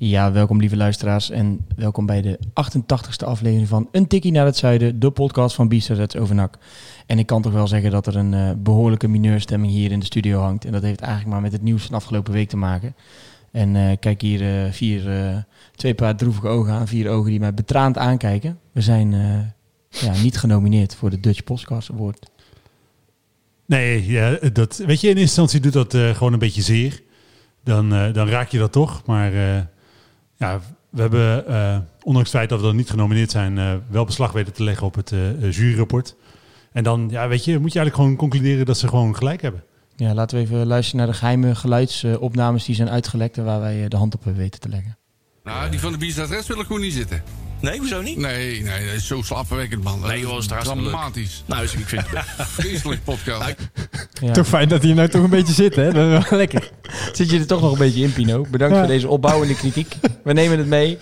Ja, welkom lieve luisteraars en welkom bij de 88ste aflevering van Een Tikkie naar het Zuiden, de podcast van Biesterets over NAC. En ik kan toch wel zeggen dat er een eh, behoorlijke mineurstemming hier in de studio hangt. En dat heeft eigenlijk maar met het nieuws van afgelopen week te maken. En eh, kijk hier eh, vier, twee paar droevige ogen aan, vier ogen die mij betraand aankijken. We zijn ja, niet genomineerd voor de Dutch Podcast Award. Nee, dat, weet je, in instantie doet dat gewoon een beetje zeer. Dan, dan raak je dat toch. Maar ja, we hebben, eh, ondanks het feit dat we dan niet genomineerd zijn, eh, wel beslag weten te leggen op het eh, juryrapport. En dan, ja, weet je, moet je eigenlijk gewoon concluderen dat ze gewoon gelijk hebben. Ja, laten we even luisteren naar de geheime geluidsopnames die zijn uitgelekt en waar wij de hand op hebben weten te leggen. Nou, die van de Biestad Rest wil ik gewoon niet zitten. Nee, hoezo niet? Nee, nee, dat is zo slaapverwekkend, man. Dat Nee, joh, dat is. Dramatisch. Nou, dus ik vind het Vreselijk podcast. Ja. Toch fijn dat hij nou toch een beetje zit, hè? Dat is wel lekker. Zit je er toch nog een beetje in, Pino? Bedankt Ja. voor deze opbouwende kritiek. We nemen het mee.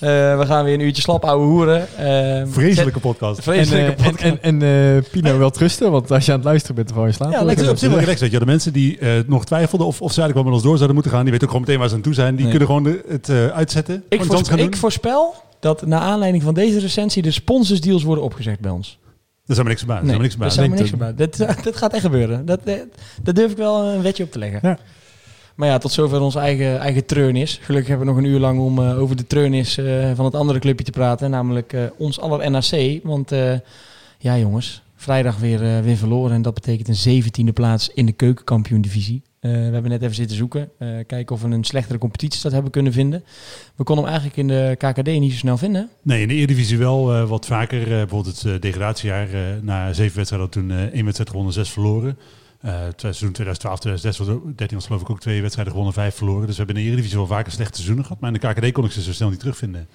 Eh, we gaan weer een uurtje slap ouwe hoeren. Eh, Vreselijke podcast. Vreselijke en, eh, podcast. en, en, eh, Pino wel trusten, want als je aan het luisteren bent, dan val je slaap. Ja, Het lekker is op zich wel relaxed, weet je. De mensen die eh, nog twijfelden of, of ze eigenlijk wel met ons door zouden moeten gaan, die weten ook gewoon meteen waar ze aan toe zijn. Die Nee. kunnen gewoon de- het eh, uitzetten. ik, voorspel, ik voorspel dat na aanleiding van deze recensie de sponsorsdeals worden opgezegd bij ons. Daar zijn we niks zijn we niks daar Denk niks bij. Dat, dat gaat echt gebeuren. Dat, dat, dat durf ik wel een wetje op te leggen. Ja. Maar ja, tot zover onze eigen, eigen treurnis. Gelukkig hebben we nog een uur lang om eh, over de treurnis eh, van het andere clubje te praten. Namelijk eh, ons aller NAC. Want eh, ja jongens, vrijdag weer, eh, weer verloren. En dat betekent een zeventiende plaats in de keukenkampioen-divisie. Eh, we hebben net even zitten zoeken. eh, kijken of we een slechtere competitiestad hebben kunnen vinden. We konden hem eigenlijk in de KKD niet zo snel vinden. Nee, in de Eredivisie wel eh, wat vaker. Eh, bijvoorbeeld het eh, degradatiejaar. eh, na zeven wedstrijden toen eh, één wedstrijd gewonnen, zes verloren. Eh seizoen 2012, 2013 was geloof ik ook twee wedstrijden gewonnen, vijf verloren. Dus we hebben in de Eredivisie wel vaker slechte seizoenen gehad. Maar in de KKD kon ik ze zo snel niet terugvinden.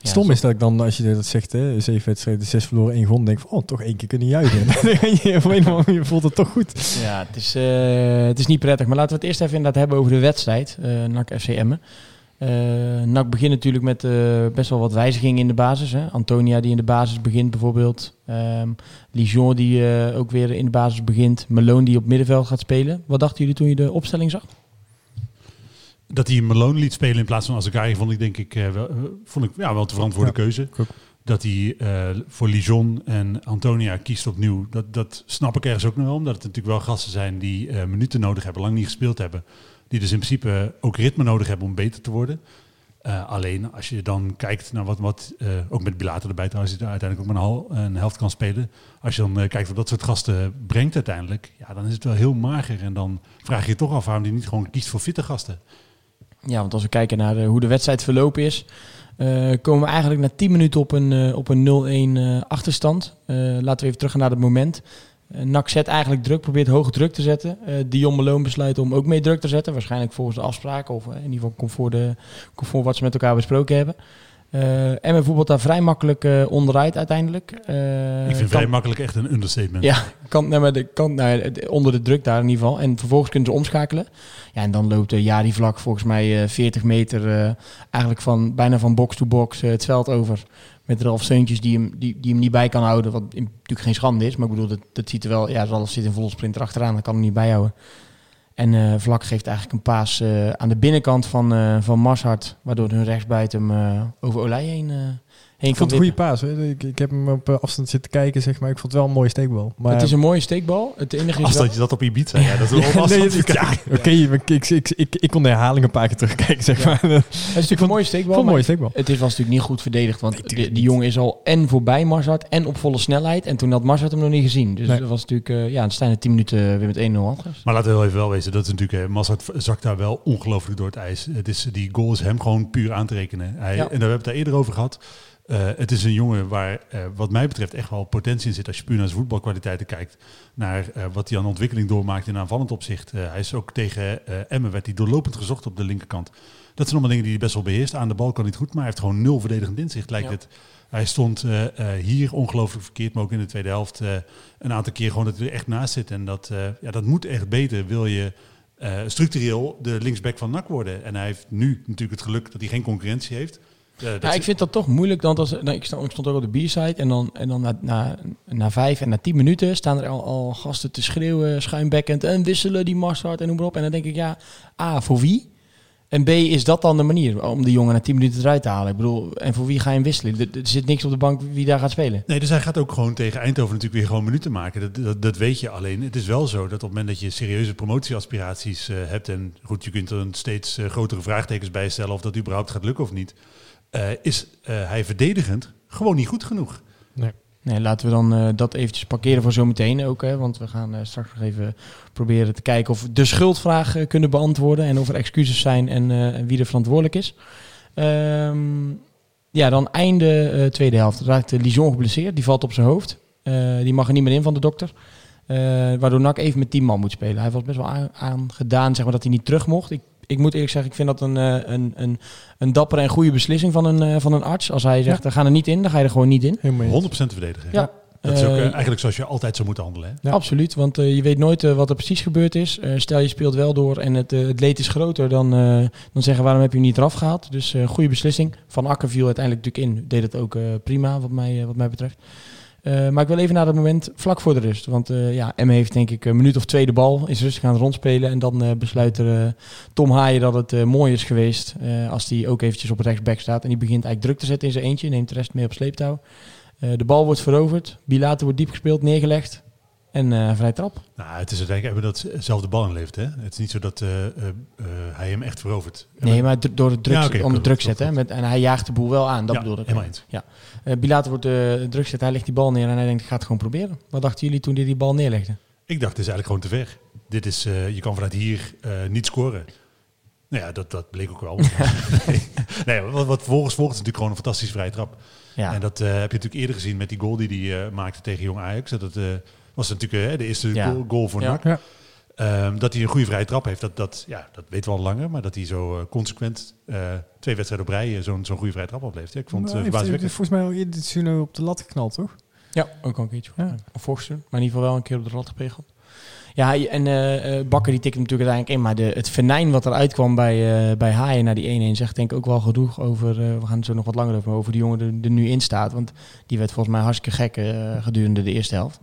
Ja, Stom is dat ik dan, als je dat zegt, hè, zeven wedstrijden, zes verloren, één gewonnen, denk van, oh, toch één keer kunnen juichen. je, manier voelt het toch goed. Ja, het is, eh, het is niet prettig. Maar laten we het eerst even inderdaad hebben over de wedstrijd. eh NAC FC Emmen. Eh, NAC begint natuurlijk met best wel wat wijzigingen in de basis. Hè. Antonia die in de basis begint bijvoorbeeld. Ehm Lijon die ook weer in de basis begint. Malone die op middenveld gaat spelen. Wat dachten jullie toen je de opstelling zag? Dat hij Malone liet spelen in plaats van Azagari vond ik denk ik, eh, wel, eh, vond ik ja, wel te verantwoorde Ja, keuze. Dat hij eh, voor Lijon en Antonia kiest opnieuw. Dat, dat snap ik ergens ook nog wel. Omdat het natuurlijk wel gasten zijn die minuten nodig hebben, lang niet gespeeld hebben. Die dus in principe ook ritme nodig hebben om beter te worden. Alleen als je dan kijkt naar wat, wat ook met Bilater erbij trouwens, die er uiteindelijk ook maar een, hal, een helft kan spelen. Als je dan kijkt wat dat soort gasten brengt uiteindelijk, ja, dan is het wel heel mager. En dan vraag je je toch af waarom die niet gewoon kiest voor fitte gasten. Ja, want als we kijken naar eh, hoe de wedstrijd verlopen is, eh, komen we eigenlijk na 10 minuten op een, eh, op een 0-1 eh, achterstand. Laten we even teruggaan naar het moment. NAC zet eigenlijk druk, probeert hoge druk te zetten. Dion Malone besluit om ook mee druk te zetten. Waarschijnlijk volgens de afspraken, of in ieder geval conform, de, conform wat ze met elkaar besproken hebben. Eh en voetbalt daar vrij makkelijk eh, onderuit uiteindelijk. Eh, ik vind kan- vrij makkelijk echt een understatement. ja, kan, nee, maar de, kan, nou, onder de druk daar in ieder geval. En vervolgens kunnen ze omschakelen. Ja, en dan loopt de Jari Vlak volgens mij eh 40 meter eigenlijk van, bijna van box to box het veld over. Met Ralf Seuntjes die hem, die, die hem niet bij kan houden. Wat natuurlijk geen schande is. Maar ik bedoel, dat, dat ziet er wel... Ja, Ralf zit in volle sprint erachteraan. Dat kan hem niet bijhouden. En eh, Vlak geeft eigenlijk een paas eh, aan de binnenkant van, eh van Marshart. Waardoor hun rechtsbuiten hem over Olij heen, heen Ik vond het een goede paas. Hè. Ik, ik heb hem op eh, afstand zitten kijken, zeg maar. Ik vond het wel een mooie steekbal. Maar, Het is een mooie steekbal. Het enige is Als wel- dat je dat op Ibiza, ja, dat is wel nee, ja, oké, ik, ik, ik, ik, ik kon de herhaling een paar keer terugkijken, zeg Ja. maar. Het is natuurlijk een mooie steekbal. vond een maar mooie steekbal. Het is was natuurlijk niet goed verdedigd. Want Nee, die, jongen is al en voorbij Marzart en op volle snelheid. En toen had Marzart hem nog niet gezien. Dus Nee. dat was natuurlijk... eh, ja, dan staan er 10 minuten weer met 1-0 achter. Maar laten we wel even wel wezen, dat is natuurlijk, eh, Mazart zakt daar wel ongelooflijk door het ijs. Het is, die goal is hem gewoon puur aan te rekenen. Hij, Ja. En daar hebben we het daar eerder over gehad. Eh, het is een jongen waar, eh, wat mij betreft, echt wel potentie in zit. Als je puur naar zijn voetbalkwaliteiten kijkt. Naar eh, wat hij aan ontwikkeling doormaakt in aanvallend opzicht. Hij is ook tegen Emmen, werd hij doorlopend gezocht op de linkerkant. Dat zijn allemaal dingen die hij best wel beheerst. Aan de bal kan niet goed, maar hij heeft gewoon nul verdedigend inzicht, lijkt Ja. het. Hij stond hier ongelooflijk verkeerd, maar ook in de tweede helft een aantal keer gewoon dat hij er echt naast zit. En dat, ja, dat moet echt beter, wil je structureel de linksback van NAC worden. En hij heeft nu natuurlijk het geluk dat hij geen concurrentie heeft. Ja, is- ik vind dat toch moeilijk. Dan als, nou, ik, stond, ik stond ook op de B-side en dan, en dan na, na, na vijf en na tien minuten staan er al, al gasten te schreeuwen, schuimbekkend en wisselen die Mastard en noem maar op. En dan denk ik, ja, A, voor wie? En B, is dat dan de manier om die jongen na tien minuten eruit te halen? Ik bedoel, en voor wie ga je hem wisselen? Er, er zit niks op de bank wie daar gaat spelen. Nee, dus hij gaat ook gewoon tegen Eindhoven natuurlijk weer gewoon minuten maken. Dat, dat, dat weet je alleen. Het is wel zo dat op het moment dat je serieuze promotieaspiraties eh, hebt... en goed, je kunt er een steeds eh, grotere vraagtekens bij stellen... of dat überhaupt gaat lukken of niet... eh, is eh, hij verdedigend gewoon niet goed genoeg. Nee, laten we dan eh, dat eventjes parkeren voor zometeen ook. Hè, want we gaan eh, straks nog even proberen te kijken of we de schuldvraag eh, kunnen beantwoorden. En of er excuses zijn en, eh, en wie er verantwoordelijk is. Ehm, ja, dan einde eh, tweede helft. Raakt Lijon geblesseerd. Die valt op zijn hoofd. Eh, die mag er niet meer in van de dokter. Eh, waardoor NAC even met 10 man moet spelen. Hij was best wel aan- aangedaan zeg maar, dat hij niet terug mocht. Ik, ik moet eerlijk zeggen, ik vind dat een, eh, een, een, een dappere en goede beslissing van een, eh, van een arts. Als hij zegt, we gaan er niet in, dan ga je er gewoon niet in. Helemaal eens. 100% verdedigen. Ja. Dat is ook eh, eigenlijk zoals je altijd zou moeten handelen. Hè? Ja. Absoluut, want je weet nooit wat er precies gebeurd is. Eh, stel je speelt wel door en het, het leed is groter, dan, eh, dan zeggen waarom heb je hem niet eraf gehaald. Dus eh goede beslissing. Van Akker viel uiteindelijk natuurlijk in. Deed het ook eh, prima wat mij, wat mij betreft. Eh, maar ik wil even naar dat moment vlak voor de rust. Want eh ja, M heeft denk ik een minuut of twee de bal. Is rustig aan het rondspelen. En dan eh, besluit er, Tom Haaien dat het mooi is geweest. als hij ook eventjes op rechtsback staat. En die begint eigenlijk druk te zetten in zijn eentje. Neemt de rest mee op sleeptouw. De bal wordt veroverd. Bilater wordt diep gespeeld, neergelegd. En eh vrij trap. Nou, het is uiteindelijk hebben dat zelf de bal inleeft. Hè? Het is niet zo dat eh, eh, hij hem echt verovert. Nee, maar door het druk, Ja, onder klopt, druk zetten. Met, en hij jaagt de boel wel aan, dat ja, bedoel ik. helemaal eens. Eh Bilater wordt de druk zetten, hij legt die bal neer en hij denkt, ik ga het gewoon proberen. Wat dachten jullie toen hij die bal neerlegde? Ik dacht, dit is eigenlijk gewoon te ver. Dit is, je kan vanuit hier niet scoren. Nou ja, dat, dat bleek ook wel. nee, nee, wat, wat volgens volgt is natuurlijk gewoon een fantastische vrije trap. Ja, En dat heb je natuurlijk eerder gezien met die goal die hij maakte tegen Jong Ajax. Dat eh, was natuurlijk eh, de eerste Ja. goal, goal voor Ja. NAC. Ja. Ehm, dat hij een goede vrije trap heeft, dat, dat, ja, dat weten we al langer. Maar dat hij zo eh, consequent eh, twee wedstrijden op rij zo'n zo'n goede vrije trap oplevert. Ja, ik vond het uh, verbazingwekkend. volgens mij al eerder dit seizoen op de lat geknald, toch? ja ook al een keertje. Ja. Of Forster, maar in ieder geval wel een keer op de lat gepegeld. Ja, en Bakker die tikt hem natuurlijk uiteindelijk in. Maar de, het venijn wat eruit kwam bij, eh bij Haaien naar die 1-1 zegt denk ik ook wel genoeg over... we gaan het zo nog wat langer over, maar over die jongen die er nu in staat. Want die werd volgens mij hartstikke gek gedurende de eerste helft.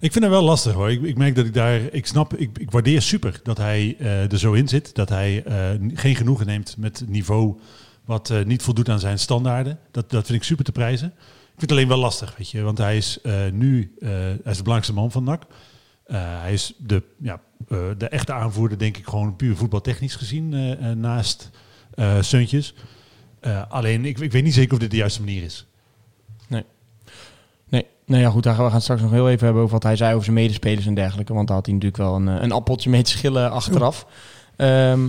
Ik vind het wel lastig hoor. Ik, ik merk dat ik daar, ik snap, ik, ik waardeer super dat hij eh, er zo in zit. Dat hij eh, geen genoegen neemt met niveau wat eh, niet voldoet aan zijn standaarden. Dat, dat vind ik super te prijzen. Ik vind het alleen wel lastig, weet je. Want hij is nu, hij is de belangrijkste man van NAC. Hij is de, ja, de echte aanvoerder, denk ik, gewoon puur voetbaltechnisch gezien, naast Seuntjes. Eh, alleen, ik, ik weet niet zeker of dit de juiste manier is. Nou ja, goed, daar gaan we gaan het straks nog heel even hebben over wat hij zei over zijn medespelers en dergelijke. Want daar had hij natuurlijk wel een, eh, een appeltje mee te schillen achteraf. Ehm,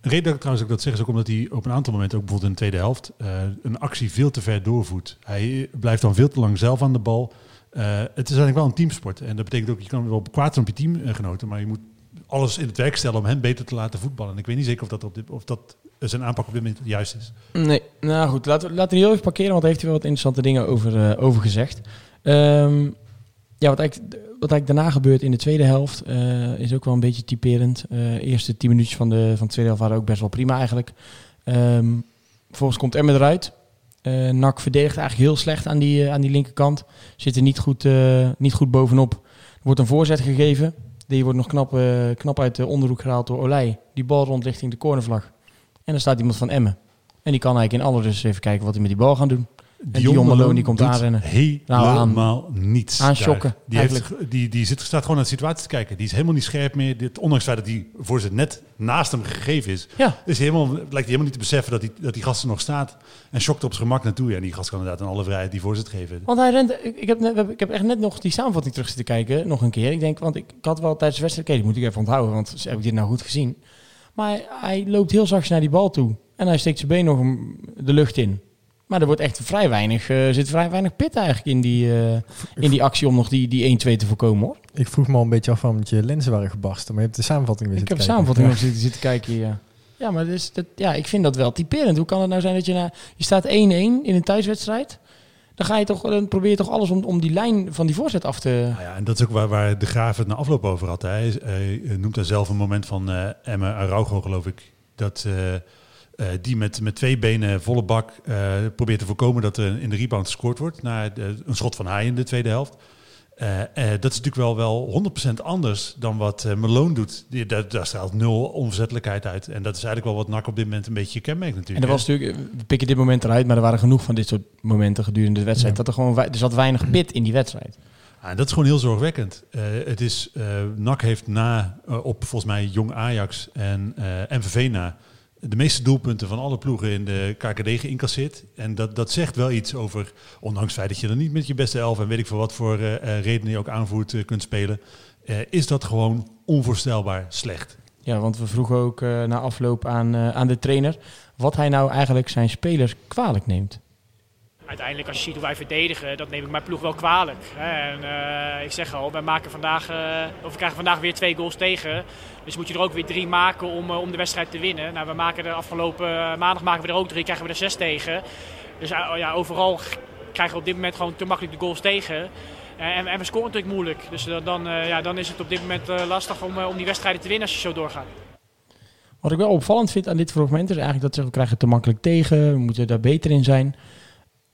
De reden dat ik trouwens ook dat zeg is ook omdat hij op een aantal momenten, ook bijvoorbeeld in de tweede helft, eh, een actie veel te ver doorvoert. Hij blijft dan veel te lang zelf aan de bal. Eh, het is eigenlijk wel een teamsport. En dat betekent ook, je kan wel kwaad zijn op je teamgenoten, maar je moet alles in het werk stellen om hen beter te laten voetballen. En ik weet niet zeker of dat, op dit, of dat zijn aanpak op dit moment juist is. nee, nou goed, laten we, laten we heel even parkeren, want daar heeft hij wel wat interessante dingen over, eh, over gezegd. Ehm, ja, wat eigenlijk, wat eigenlijk daarna gebeurt in de tweede helft eh, is ook wel een beetje typerend. Eh eerste tien minuutjes van de, van de tweede helft waren ook best wel prima eigenlijk. Ehm vervolgens komt Emmer eruit. Eh NAC verdedigt eigenlijk heel slecht aan die, aan die linkerkant. Zit er niet goed, niet goed bovenop. Er wordt een voorzet gegeven. Die wordt nog knap, knap uit de onderhoek gehaald door Olij. Die bal rond richting de cornervlag. En dan staat iemand van Emmen. En die kan eigenlijk in alle rust even kijken wat hij met die bal gaat doen. Dion Malone die komt aanrennen. Helemaal niets. Aanschokken, daar. Die, heeft, die, die zit, staat gewoon naar de situatie te kijken. Die is helemaal niet scherp meer. Dit, ondanks dat die voorzet net naast hem gegeven is, Ja, is helemaal, lijkt hij helemaal niet te beseffen dat die, dat die gast er nog staat. En schokt op zijn gemak naartoe. Ja, en die gast kan inderdaad in alle vrijheid die voorzet geven. want hij rent. Ik, heb, net, ik heb echt net nog die samenvatting terug zitten kijken. Nog een keer. Ik denk, want ik, ik had wel tijdens de wedstrijd. Oké, die moet ik even onthouden. Want heb ik dit nou goed gezien? Maar hij, hij loopt heel zachtjes naar die bal toe. En hij steekt zijn been nog de lucht in. Maar er wordt echt vrij weinig, eh, zit vrij weinig pit eigenlijk in die, eh, in die actie om nog die, die 1-2 te voorkomen hoor. Ik vroeg me al een beetje af waarom je lenzen waren gebarsten. Maar je hebt de samenvatting weer Ik heb de zitten samenvatting nog kijken. zitten, zitten kijken hier. Ja, maar dus, dat, ja, ik vind dat wel typerend. Hoe kan het nou zijn dat je na, je staat 1-1 in een thuiswedstrijd? Dan, ga je toch, dan probeer je toch alles om, om die lijn van die voorzet af te... Nou ja, en dat is ook waar, waar de Graaf het na afloop over had. hè. Hij, hij noemt daar zelf een moment van eh Emma Araujo, geloof ik. Dat eh, eh, die met, met twee benen volle bak eh, probeert te voorkomen dat er in de rebound gescoord wordt. Na de- een schot van Haaien in de tweede helft. Eh, eh, dat is natuurlijk wel, wel 100% anders dan wat eh Malone doet. Die, daar, daar straalt nul onverzettelijkheid uit. En dat is eigenlijk wel wat NAC op dit moment een beetje kenmerkt En natuurlijk. er was natuurlijk, we pikken dit moment eruit, maar er waren genoeg van dit soort momenten gedurende de wedstrijd. Ja. Dat er gewoon, er zat weinig pit in die wedstrijd. Ah, dat is gewoon heel zorgwekkend. Eh, het is, eh NAC heeft na, eh, op volgens mij Jong Ajax en eh MVV na, de meeste doelpunten van alle ploegen in de KKD geïncasseerd. En dat, dat zegt wel iets over, ondanks het feit dat je er niet met je beste elf en weet ik veel wat voor eh, redenen je ook aanvoert eh, kunt spelen, is dat gewoon onvoorstelbaar slecht. Ja, want we vroegen ook na afloop aan, aan de trainer wat hij nou eigenlijk zijn spelers kwalijk neemt. Uiteindelijk, als je ziet hoe wij verdedigen, dat neem ik mijn ploeg wel kwalijk. En eh, ik zeg al, wij maken vandaag, eh, of we krijgen vandaag weer twee goals tegen. Dus moet je er ook weer drie maken om, eh, om de wedstrijd te winnen. Nou, we maken de afgelopen maandag maken we er ook drie, krijgen we er zes tegen. Dus eh, ja, overal krijgen we op dit moment gewoon te makkelijk de goals tegen. En, en we scoren natuurlijk moeilijk. Dus dan, ja, dan is het op dit moment lastig om, om die wedstrijden te winnen als je zo doorgaat. Wat ik wel opvallend vind aan dit fragment is eigenlijk dat we krijgen te makkelijk tegen, we moeten daar beter in zijn.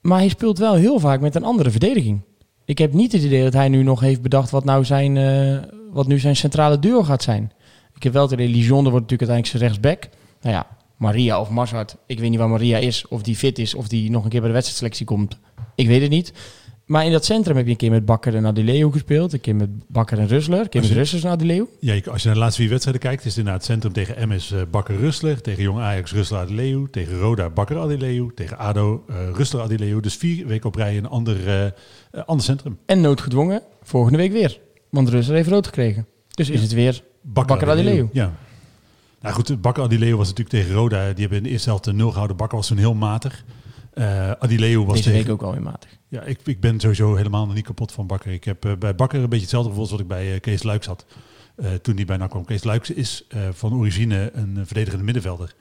Maar hij speelt wel heel vaak met een andere verdediging. Ik heb niet het idee dat hij nu nog heeft bedacht wat, nou zijn, eh, wat nu zijn centrale duo gaat zijn. Ik heb wel het idee, Lijon, wordt natuurlijk uiteindelijk zijn rechtsback. Nou ja, Maria of Mazart, ik weet niet waar Maria is, of die fit is, of die nog een keer bij de wedstrijdselectie komt. Ik weet het niet. Maar in dat centrum heb je een keer met Bakker en Adileo gespeeld, een keer met Bakker en Russler, een keer met Russlers en Adileo. Ja, als je naar de laatste vier wedstrijden kijkt, is het inderdaad het centrum tegen MS eh Bakker Rustler, tegen Jong Ajax Rustler Adileu, tegen Roda Bakker Adileu, tegen ADO eh Rustler Adileu. Dus vier weken op rij een ander, eh, ander centrum. En noodgedwongen, volgende week weer. Want Russell heeft rood gekregen. Dus is Ja. het weer Bakker Adileu. Ja. Nou goed, Bakker Adileu was natuurlijk tegen Roda. Die hebben in de eerste helft de nul gehouden. Bakker was toen heel matig. Adileu was deze tegen... week ook alweer matig. Ja, ik, ik ben sowieso helemaal nog niet kapot van Bakker. Ik heb eh, bij Bakker een beetje hetzelfde gevoel als wat ik bij eh, Kees Luiks had. eh, toen die bijna kwam. Kees Luiks is van origine een verdedigende middenvelder.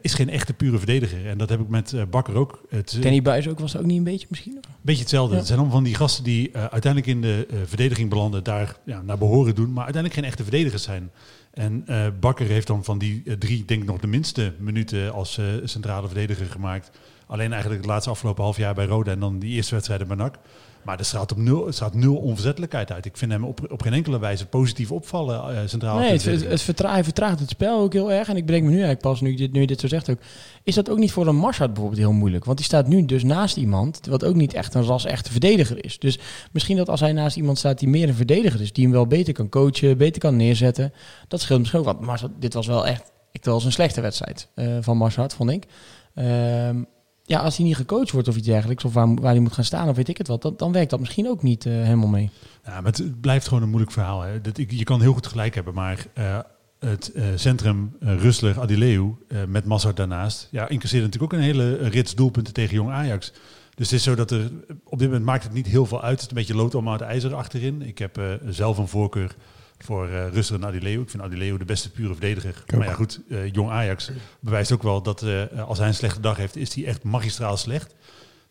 Is geen echte pure verdediger. En dat heb ik met Bakker ook. Het een Kenny Buijs ook was dat ook niet een beetje misschien? beetje hetzelfde. Ja. Het zijn allemaal van die gasten die uiteindelijk in de verdediging belanden. Daar ja, naar behoren doen. Maar uiteindelijk geen echte verdedigers zijn. En Bakker heeft dan van die drie, denk ik nog de minste minuten als centrale verdediger gemaakt. Alleen eigenlijk het laatste afgelopen half jaar bij Roda en dan die eerste wedstrijden bij NAC. Maar er staat, op nul, er staat nul onverzettelijkheid uit. Ik vind hem op, op geen enkele wijze positief opvallen, eh, centraal. Nee, het, het, het vertra- hij vertraagt het spel ook heel erg. En ik bedenk me nu eigenlijk pas, nu dit, nu je dit zo zegt ook... Is dat ook niet voor een Marshard bijvoorbeeld heel moeilijk? Want die staat nu dus naast iemand... wat ook niet echt een ras-echte verdediger is. Dus misschien dat als hij naast iemand staat die meer een verdediger is... die hem wel beter kan coachen, beter kan neerzetten... dat scheelt misschien ook wat. Marshard, dit was wel echt... Ik was een slechte wedstrijd eh, van Marshard, vond ik. Ehm, ja, als hij niet gecoacht wordt of iets dergelijks... of waar, waar hij moet gaan staan of weet ik het wat... dan, dan werkt dat misschien ook niet eh, helemaal mee. Ja, maar het, het blijft gewoon een moeilijk verhaal. Hè. Dat, je kan heel goed gelijk hebben, maar eh, het eh, centrum Rustler Adileu met Massard daarnaast, ja, incasseerde natuurlijk ook een hele rits doelpunten tegen Jong Ajax. Dus het is zo dat er op dit moment maakt het niet heel veel uit. Het een beetje lood om uit ijzer achterin. Ik heb zelf een voorkeur voor uh, en Adileu. Ik vind Adileu de beste pure verdediger. Maar ja, goed, uh, Jong Ajax bewijst ook wel dat uh, als hij een slechte dag heeft, is hij echt magistraal slecht.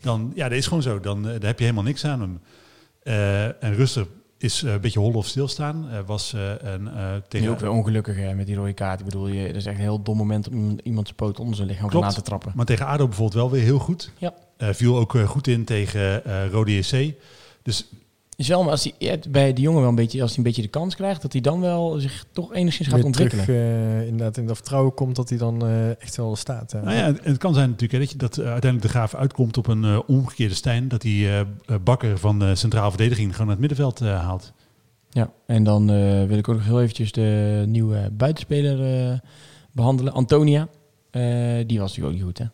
Dan, ja, dat is gewoon zo. Dan, uh, daar heb je helemaal niks aan hem. Uh, en Ruster is uh, een beetje hol of stilstaan. Uh, was uh, een, uh, tegen... Nu ook weer ongelukkig hè, met die rode kaart. Ik bedoel, je, dat is echt een heel dom moment om iemand, zijn poot onder zijn lichaam Klopt, te trappen. Maar tegen ADO bijvoorbeeld wel weer heel goed. Ja. Uh, viel ook uh, goed in tegen uh, Rode JC. Dus is wel, maar als hij ja, bij die jongen wel een beetje, als hij een beetje de kans krijgt, dat hij dan wel zich toch enigszins gaat Weer ontwikkelen. Terug, uh, inderdaad in dat vertrouwen komt dat hij dan uh, echt wel staat. Nou ja, het kan zijn natuurlijk hè, dat, je, dat uh, uiteindelijk de graaf uitkomt op een uh, omgekeerde Stijn. Dat hij Bakker van de centrale verdediging gewoon naar het middenveld haalt. Ja, en dan wil ik ook nog heel eventjes de nieuwe buitenspeler behandelen. Antonia, die was natuurlijk ook niet goed hè?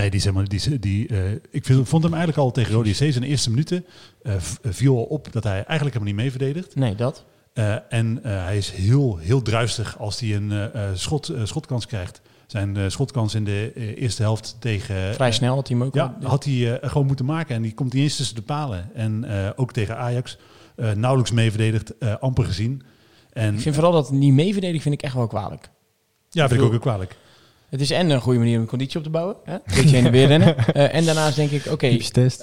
Nee, die, maar, die, die, uh, ik vind, vond hem eigenlijk al tegen Rode JC zijn eerste minuten uh, viel al op dat hij eigenlijk helemaal niet mee verdedigt. Nee, dat. Uh, en hij is heel, heel druistig als hij een schot, schotkans krijgt. Zijn eh, schotkans in de eh, eerste helft tegen... Vrij eh, snel had hij hem ook Ja, al. had hij eh, gewoon moeten maken. En die komt niet eens tussen de palen. En eh, ook tegen Ajax. eh, nauwelijks mee verdedigd, eh, amper gezien. En Ik vind vooral dat niet mee verdedigen vind ik echt wel kwalijk. ja, vind ik ook wel kwalijk. Het is en een goede manier om conditie op te bouwen. Hè? Beetje heen en weer rennen. Eh, en daarnaast denk ik, oké,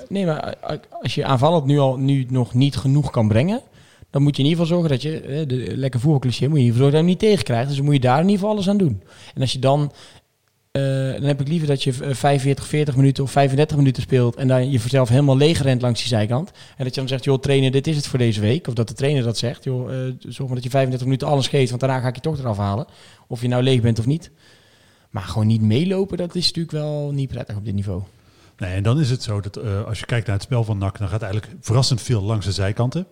nee, maar als je aanvallend nu al nu nog niet genoeg kan brengen, dan moet je in ieder geval zorgen dat je, eh, de lekker voetbalcliché, moet je in ieder geval zorgen dat je hem niet tegenkrijgt. Dus dan moet je daar in ieder geval alles aan doen. En als je dan, eh, dan heb ik liever dat je eh, 45, 40 minuten of 35 minuten speelt en dan je zelf helemaal leeg rent langs die zijkant. En dat je dan zegt, joh trainer, dit is het voor deze week. Of dat de trainer dat zegt, joh, eh, zorg maar dat je 35 minuten alles geeft, want daarna ga ik je toch eraf halen. Of je nou leeg bent of niet. Maar gewoon niet meelopen, dat is natuurlijk wel niet prettig op dit niveau. Nee, en dan is het zo dat eh, als je kijkt naar het spel van NAC, dan gaat eigenlijk verrassend veel langs de zijkanten.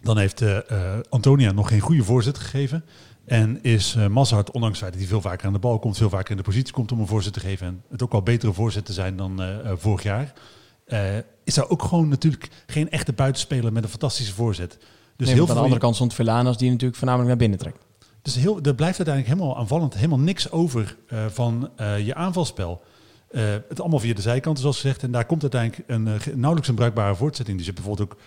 Dan heeft eh, eh, Antonia nog geen goede voorzet gegeven. En is uh, Mazhart, ondanks het feit dat hij veel vaker aan de bal komt, veel vaker in de positie komt om een voorzet te geven. En het ook wel betere voorzet te zijn dan vorig jaar. is daar ook gewoon natuurlijk geen echte buitenspeler met een fantastische voorzet. Dus heel aan veel de andere kant stond die natuurlijk voornamelijk naar binnen trekt. Dus heel, er blijft uiteindelijk helemaal aanvallend helemaal niks over eh, van eh, je aanvalspel. Eh, het allemaal via de zijkanten, zoals gezegd. En daar komt uiteindelijk een, nauwelijks een bruikbare voortzetting. Dus je hebt bijvoorbeeld ook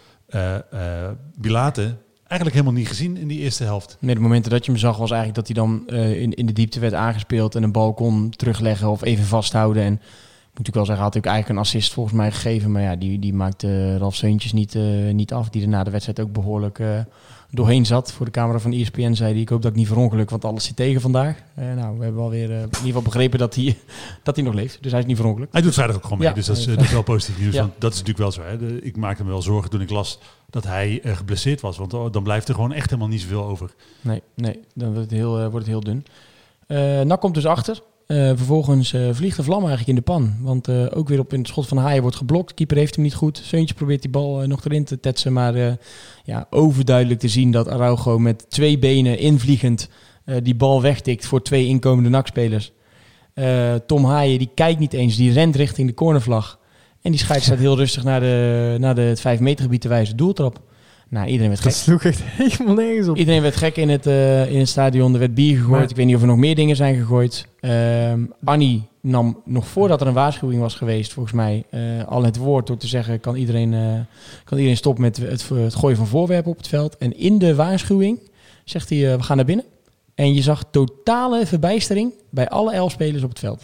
Bilate eigenlijk helemaal niet gezien in die eerste helft. Met de momenten dat je hem zag was eigenlijk dat hij dan in, in de diepte werd aangespeeld en een bal kon terugleggen of even vasthouden. En moet ik wel zeggen, had ik eigenlijk een assist volgens mij gegeven. Maar ja, die, die maakte Ralf Seuntjes niet, niet af. Die er na de wedstrijd ook behoorlijk eh, doorheen zat. Voor de camera van ESPN zei hij, ik hoop dat ik niet verongeluk, want alles zit tegen vandaag. Eh, nou, we hebben alweer eh, in ieder geval begrepen dat hij, dat hij nog leeft. Dus hij is niet verongeluk. Hij doet vrijdag ook gewoon mee, Ja. dus dat is, eh, dat is wel positief nieuws. Ja. Want dat is natuurlijk wel zo. Hè. De- ik maakte me wel zorgen toen ik las dat hij geblesseerd was. Want oh, dan blijft er gewoon echt helemaal niet zoveel over. Nee, nee dan wordt het heel, wordt het heel dun. Nak komt dus achter. Eh, vervolgens eh, vliegt de vlam eigenlijk in de pan. Want eh, ook weer op het schot van Haaien wordt geblokt. Keeper heeft hem niet goed. Seuntje probeert die bal nog erin te tetsen. Maar ja, overduidelijk te zien dat Araujo met twee benen invliegend die bal wegtikt voor twee inkomende nakspelers. Tom Haaien die kijkt niet eens. Die rent richting de cornervlag. En die scheidt staat heel rustig naar, de, naar de, het 5 meter gebied te wijzen. Doeltrap. Nou, iedereen werd Dat gek. sloeg echt helemaal nergens op. Iedereen werd gek in het, eh, in het stadion. Er werd bier gegooid. Maar- Ik weet niet of er nog meer dingen zijn gegooid. Ehm Annie nam nog voordat er een waarschuwing was geweest, volgens mij, eh, al het woord door te zeggen: kan iedereen, eh, kan iedereen stoppen met het, het gooien van voorwerpen op het veld. En in de waarschuwing zegt hij: we gaan naar binnen. En je zag totale verbijstering bij alle elf spelers op het veld.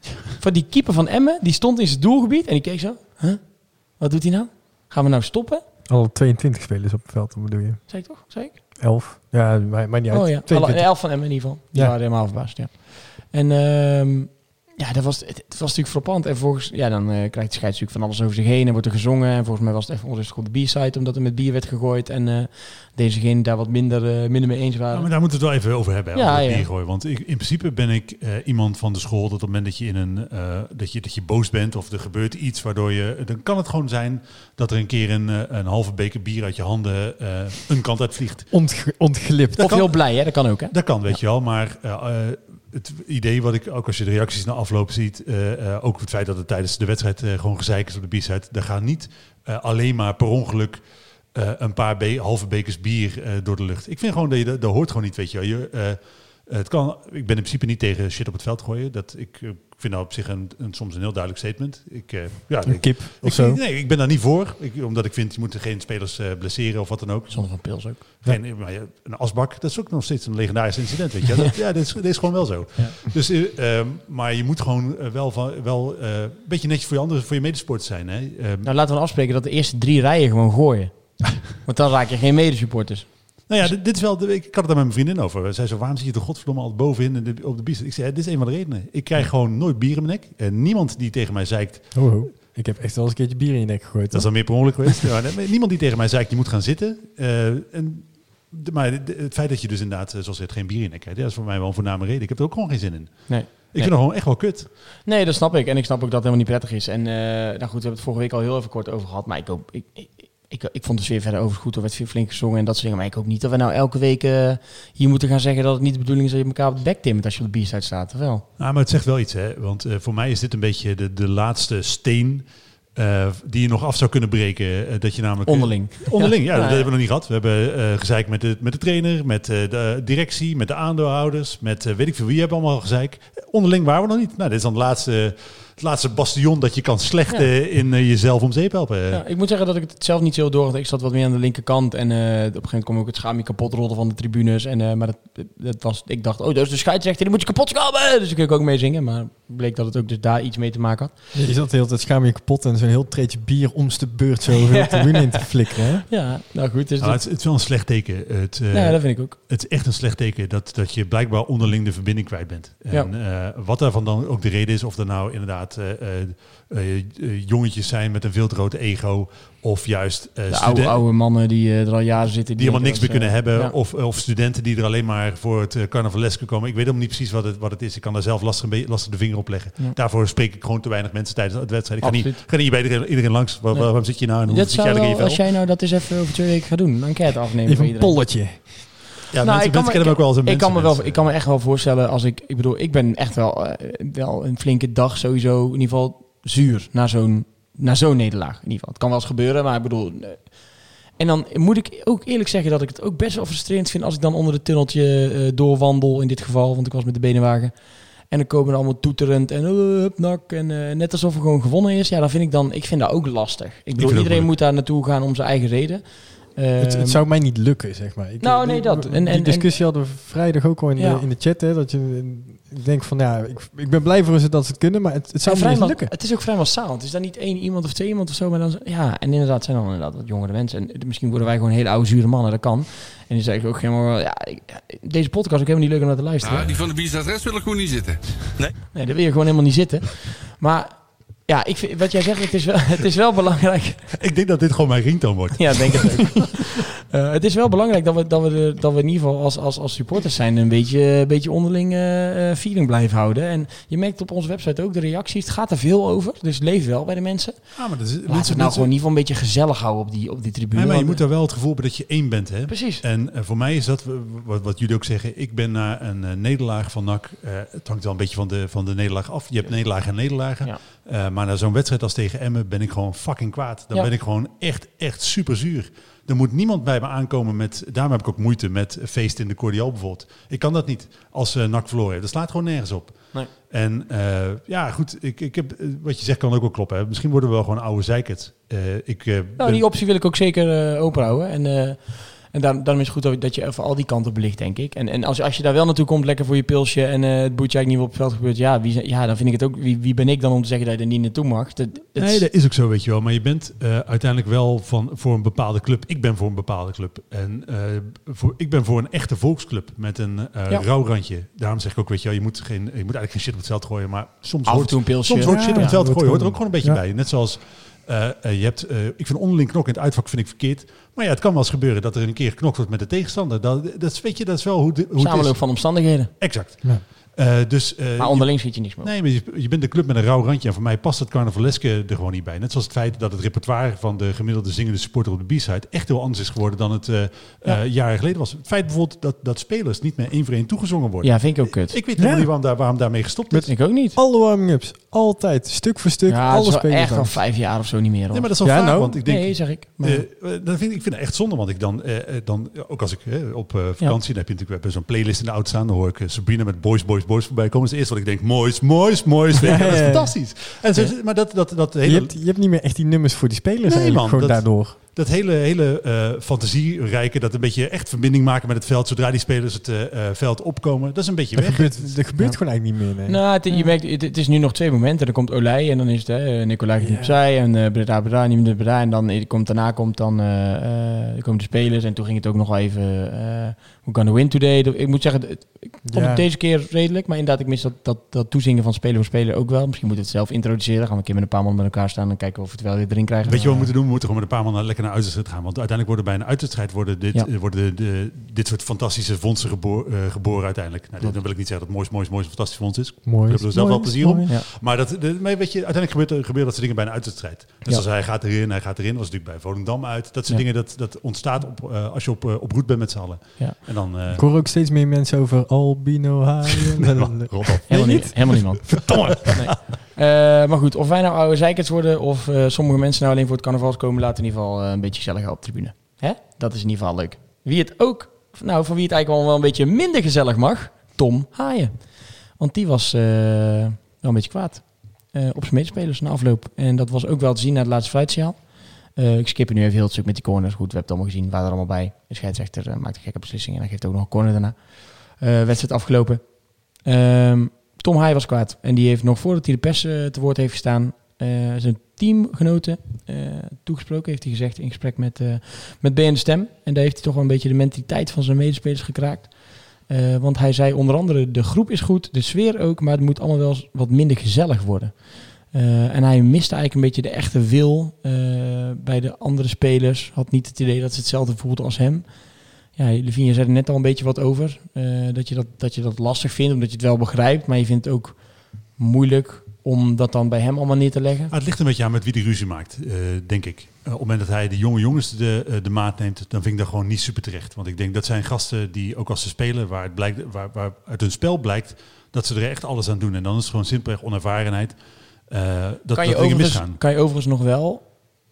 Van die keeper van Emmen, die stond in zijn doelgebied en die keek zo: huh? wat doet hij nou? Gaan we nou stoppen? Alle 22 spelers op het veld, wat bedoel je? Ik toch? Ik? 11. Ja, maar, maar niet uit. Oh ja, alle, 22. elf van hem in ieder geval. Die Ja. waren helemaal verbaasd, ja. En ehm, ja, dat was, het, het was natuurlijk frappant. En volgens, ja, dan eh, krijgt de scheids natuurlijk van alles over zich heen en wordt er gezongen. En volgens mij was het even onrustig op de B-side, omdat er met bier werd gegooid. En eh dezegenen daar wat minder, eh, minder mee eens Ja, waren. maar daar moeten we het wel even over hebben. hè, Ja, over het ja. biergooi. Want ik, in principe ben ik eh, iemand van de school dat op het moment dat je, in een, eh, dat, je, dat je boos bent of er gebeurt iets waardoor je... Dan kan het gewoon zijn dat er een keer een, eh, een halve beker bier uit je handen eh, een kant uitvliegt. Ontge- ontglipt. of kan- heel blij, hè? Dat kan ook, hè? Dat kan, weet je wel. Maar het idee wat ik, ook als je de reacties na afloop ziet, eh, eh, ook het feit dat het tijdens de wedstrijd eh, gewoon gezeik is op de b-side, daar gaan niet alleen maar per ongeluk een paar halve bekers bier door de lucht. Ik vind gewoon dat je dat, hoort gewoon niet, weet je. Je, het kan, ik ben in principe niet tegen shit op het veld gooien. Dat, ik eh, vind dat op zich een, een, soms een heel duidelijk statement. Ik, eh, ja, Een ik, kip of ik, zo. nee, ik ben daar niet voor. Ik, omdat ik vind, je moet geen spelers eh, blesseren of wat dan ook. Zonder van pils ook. Geen, maar een asbak, dat is ook nog steeds een legendarisch incident, weet je. Dat, ja, dit is, dit is gewoon wel zo. Ja. Dus, eh, ehm, maar je moet gewoon eh, wel, van, wel eh, een beetje netjes voor je andere, voor je medesporters zijn. Hè? Ehm, Nou, laten we afspreken dat de eerste drie rijen gewoon gooien. Want dan raak je geen medesupporters. Nou ja, dit, dit is wel, de- ik had het daar met mijn vriendin over. Zij zei, waarom zit je toch godverdomme altijd bovenin in de- op de bies? Ik zei, dit is een van de redenen. Ik krijg gewoon nooit bier in mijn nek. En niemand die tegen mij zeikt, Oh, oh. Ik heb echt wel eens een keertje bier in je nek gegooid. dat is dan meer per ongeluk geweest. Ja, nee, niemand die tegen mij zeikt, je moet gaan zitten. Eh, en, de- maar de- het feit dat je dus inderdaad, eh, zoals je het geen bier in je nek krijgt, ja, dat is voor mij wel een voorname reden. Ik heb er ook gewoon geen zin in. Nee. Ik vind het gewoon echt wel kut. Nee, dat snap ik. En ik snap ook dat het helemaal niet prettig is. En eh, nou goed, we hebben het vorige week al heel even kort over gehad. Maar ik, hoop, ik, ik, ik, ik vond de sfeer verder overigens goed. Er werd veel flink gezongen en dat soort dingen. Maar ik hoop niet dat we nou elke week eh, hier moeten gaan zeggen dat het niet de bedoeling is dat je elkaar op de bek timmert als je op de bierstijd staat. Of wel? Nou, maar het zegt wel iets, hè? Want eh, voor mij is dit een beetje de, de laatste steen eh, die je nog af zou kunnen breken. dat je namelijk... Onderling. Onderling, ja, Ja. dat Ja, hebben we nog niet gehad. We hebben gezeik met de, met de trainer, met de directie, met de aandeelhouders, met weet ik veel wie hebben allemaal gezeik. Onderling waren we nog niet. Nou, dit is dan het laatste, het laatste bastion dat je kan slechten in eh, jezelf om zeep helpen. Ja, ik moet zeggen dat ik het zelf niet zo door had. Ik zat wat meer aan de linkerkant. En eh, op een gegeven moment kwam ook het schaamje kapot rollen van de tribunes. En, eh, maar dat, dat was, ik dacht, oh, dat is de scheidsrechter, die moet je kapot schamen. Dus ik kon ook mee zingen. Maar bleek dat het ook dus daar iets mee te maken had. Je zat de hele tijd schaam je kapot en zo'n heel treetje bier om de beurt zo over de tribune in te flikkeren. Hè? Ja, nou goed. Dus Nou, dat, het, het is wel een slecht teken. Het, eh, ja, dat vind ik ook. het is echt een slecht teken dat, dat je blijkbaar onderling de verbinding kwijt bent. En eh, wat daarvan dan ook de reden is, of er nou inderdaad eh, eh, eh, jongetjes zijn met een veel te groot ego, of juist studen- oude, oude mannen die er al jaren zitten. die helemaal niks meer kunnen hebben, ja. of, of studenten die er alleen maar voor het uh, carnavaleske komen. Ik weet helemaal niet precies wat het, wat het is. Ik kan daar zelf lastig, de vinger op leggen. Ja. Daarvoor spreek ik gewoon te weinig mensen tijdens de wedstrijd. Ik ga niet, Absoluut. ga niet bij iedereen, iedereen langs. Waar, Nee. Waarom zit je nou en hoe Dit zit jij er als jij nou dat eens even over twee weken gaat doen, een enquête afnemen Even voor een polletje. Ja, Nou, mensen, ik kan mensen kennen ook wel als een Ik kan, me wel, ik kan me echt wel voorstellen als ik... Ik bedoel, ik ben echt wel, eh, wel een flinke dag sowieso in ieder geval zuur na zo'n, na zo'n nederlaag. In ieder geval. Het kan wel eens gebeuren, maar ik bedoel... eh, en dan moet ik ook eerlijk zeggen dat ik het ook best wel frustrerend vind als ik dan onder het tunneltje eh, doorwandel in dit geval, want ik was met de benenwagen. En dan komen er allemaal toeterend en eh, hup, nak en net alsof er gewoon gewonnen is. Ja, dan vind ik dan, ik vind dat ook lastig. Ik bedoel, iedereen moet daar naartoe gaan om zijn eigen reden. Het, Ehm, het zou mij niet lukken, zeg maar. Ik, Nou, die- nee, dat. Die, En- en- discussie hadden we vrijdag ook al in, Ja. de, in de chat. Hè, dat je, ik denk van, ja, ik, ik ben blij voor ze dat ze het kunnen, maar het, het zou me niet lukken. Het is ook vrij massaal. Het is dan niet één iemand of twee iemand of zo. Maar dan, ja, en inderdaad zijn dan inderdaad wat jongere mensen. En misschien worden wij gewoon hele oude zure mannen. Dat kan. En die zeg ik ook helemaal... Ja, deze podcast is ook helemaal niet leuk om naar te luisteren. Nou, die van de bierstadres wil ik gewoon niet zitten. Nee, daar wil je gewoon helemaal niet zitten. Maar ja, ik vind, wat jij zegt, het is wel, het is wel belangrijk... Ik denk dat dit gewoon mijn ringtoon wordt. Ja, denk het ook. Eh, het is wel belangrijk dat we, dat we, de, dat we in ieder geval als, als, als supporters zijn een beetje, een beetje onderling eh, eh, feeling blijven houden. En je merkt op onze website ook de reacties. Het gaat er veel over, dus het leeft wel bij de mensen. Ah, maar dat is, Laten we het nou gewoon in ieder geval een beetje gezellig houden op die, op die tribune. Nee, maar je moet daar wel het gevoel hebben dat je één bent. Hè? Precies. En voor mij is dat, wat, wat jullie ook zeggen, ik ben na een nederlaag van NAC, het hangt wel een beetje van de, van de nederlaag af. Je hebt nederlagen en nederlagen. Ja. Eh, maar na zo'n wedstrijd als tegen Emmen ben ik gewoon fucking kwaad. Dan Ja. ben ik gewoon echt, echt super zuur. Er moet niemand bij me aankomen met, daarom heb ik ook moeite met feesten in de Cordial bijvoorbeeld. Ik kan dat niet als eh NAC verloren heeft. Dat slaat gewoon nergens op. Nee. En eh, ja, goed, ik, ik heb, wat je zegt kan ook wel kloppen. Hè. Misschien worden we wel gewoon oude zeikert. Ik, Nou, ben- die optie wil ik ook zeker eh open houden. En, en daarom, daarom is het goed dat- je even al die kanten belicht, denk ik. En, en als, als je daar wel naartoe komt, lekker voor je pilsje en eh, het boetje eigenlijk niet op het veld gebeurt, ja, wie, ja, dan vind ik het ook, wie, wie ben ik dan om te zeggen dat je er niet naartoe mag? Dat, dat Nee, dat is ook zo, weet je wel. Maar je bent eh, uiteindelijk wel van, voor een bepaalde club. Ik ben voor een bepaalde club. En eh, voor, ik ben voor een echte volksclub met een Ja. rauw randje. Daarom zeg ik ook, weet je wel, je moet, geen, je moet eigenlijk geen shit op het veld gooien. Maar soms af hoort, toe een pilsje. soms hoort shit op het veld gooien. Hoort er ook gewoon een beetje bij. Net zoals, eh, eh, je hebt, eh, ik vind onderling knokken in het uitvak vind ik verkeerd. Maar ja, het kan wel eens gebeuren dat er een keer geknokt wordt met de tegenstander. Dat, dat, is- weet je, dat is wel hoe, de- hoe het Samenloop van omstandigheden. Exact. Ja. Eh, dus, eh, Maar onderling schiet je niks meer. op. Nee, maar je, je bent een club met een rauw randje. En voor mij past het carnavaleske er gewoon niet bij. Net zoals het feit dat het repertoire van de gemiddelde zingende supporter op de B-side echt heel anders is geworden dan het eh eh, jaren geleden was. Het feit bijvoorbeeld dat, dat spelers niet meer één voor één toegezongen worden. Ja, vind ik ook kut. Ik weet helemaal niet waarom, daar, waarom daarmee gestopt is. ik ook niet. Alle warming-ups, altijd, stuk voor stuk, Ja, het alle is wel spelers echt al vijf jaar of zo niet meer. Hoor. Nee, maar dat is al Ja, vaak, nou. want ik denk... nee, zeg ik. Maar, dat vind ik, vind het echt zonde, want ik dan, dan ook als ik op eh, vakantie, dan heb je natuurlijk zo'n playlist in de auto staan, dan hoor ik Sabrina met Boys, Boys, Boys voorbij komen. Is het eerste wat ik denk, moois, moois, moois, Ja, dat is fantastisch. En zo, Maar dat, dat, dat hele... Je hebt, je hebt niet meer echt die nummers voor die spelers Nee, man, gewoon dat- daardoor. dat hele, hele eh fantasierijke, dat een beetje echt verbinding maken met het veld, zodra die spelers het eh, eh, veld opkomen, dat is een beetje Dat weg. gebeurt, dat gebeurt gewoon eigenlijk niet meer, nee. Nou, het, je merkt, het, het is nu nog twee momenten. Dan komt Olij en dan is het hè, Nicolai opzij en uh, Breda Breda, niet meer Breda. En dan komt, daarna komt dan, eh, eh, er komen de spelers en toen ging het ook nog wel even, eh we gonna win today. Ik moet zeggen, het- ik vond Ja. het deze keer redelijk, maar inderdaad, ik mis dat, dat, dat toezingen van speler voor speler ook wel. Misschien moet het zelf introduceren. Gaan we een keer met een paar man met elkaar staan en kijken of we het wel weer erin krijgen. Weet je wat we moeten doen? We moeten gewoon met een paar man lekker naar uitwedstrijd gaan. Want uiteindelijk worden bij een uitwedstrijd worden dit, Ja. eh, worden de, de- dit soort fantastische vondsten gebo- eh, geboren uiteindelijk. Nou, dit- dan wil ik niet zeggen dat het moois, moois, moois, fantastisch fonds is. Mooi. Ik heb er zelf wel plezier om. Ja. Maar, dat, de, weet je, uiteindelijk gebeurt, gebeuren dat soort dingen bij een uitwedstrijd. Dus als hij gaat erin, hij gaat erin. Was natuurlijk bij Volendam uit. Dat soort dingen, dat, dat ontstaat op, eh, als je op, eh, op route bent met z'n allen. Ja. En dan... eh, Ik hoor ook steeds meer mensen over albino haaien. Helemaal Nee, niet. Helemaal niemand. Verdomme. Nee. Eh, maar goed, of wij nou oude zeikers worden of eh, sommige mensen nou alleen voor het carnaval komen, laten in ieder geval eh, een beetje gezellig op de tribune. Hè? Dat is in ieder geval leuk. Wie het ook, nou van wie het eigenlijk wel, wel een beetje minder gezellig mag, Tom Haaien. Want die was eh, wel een beetje kwaad eh, op zijn medespelers na afloop. En dat was ook wel te zien na het laatste fluitsignaal. Eh ik skip nu even heel stuk met die corners. Goed, we hebben het allemaal gezien, waren er allemaal bij. De scheidsrechter eh, maakt een gekke beslissing en hij geeft ook nog een corner daarna. Eh wedstrijd afgelopen. Ehm, Tom Haaien was kwaad. En die heeft nog voordat hij de pers te woord heeft gestaan, zijn teamgenoten toegesproken. Heeft hij gezegd in gesprek met, met BN De Stem. En daar heeft hij toch wel een beetje de mentaliteit van zijn medespelers gekraakt. Want hij zei onder andere, de groep is goed, de sfeer ook, maar het moet allemaal wel wat minder gezellig worden. Eh, en hij miste eigenlijk een beetje de echte wil eh, bij de andere spelers. Had niet het idee dat ze hetzelfde voelden als hem. Ja, Levine, zei er net al een beetje wat over. eh, dat, je dat, dat je dat lastig vindt, omdat je het wel begrijpt. Maar je vindt het ook moeilijk om dat dan bij hem allemaal neer te leggen. Ah, het ligt een beetje aan met wie die ruzie maakt, denk ik. Op het moment dat hij de jonge jongens de, de maat neemt, dan vind ik dat gewoon niet super terecht. Want ik denk dat zijn gasten die ook als ze spelen, waar, het blijkt, waar, waar uit hun spel blijkt dat ze er echt alles aan doen. En dan is het gewoon simpelweg onervarenheid. Eh, dat, kan, je dat dingen overigens, misgaan. kan je overigens nog wel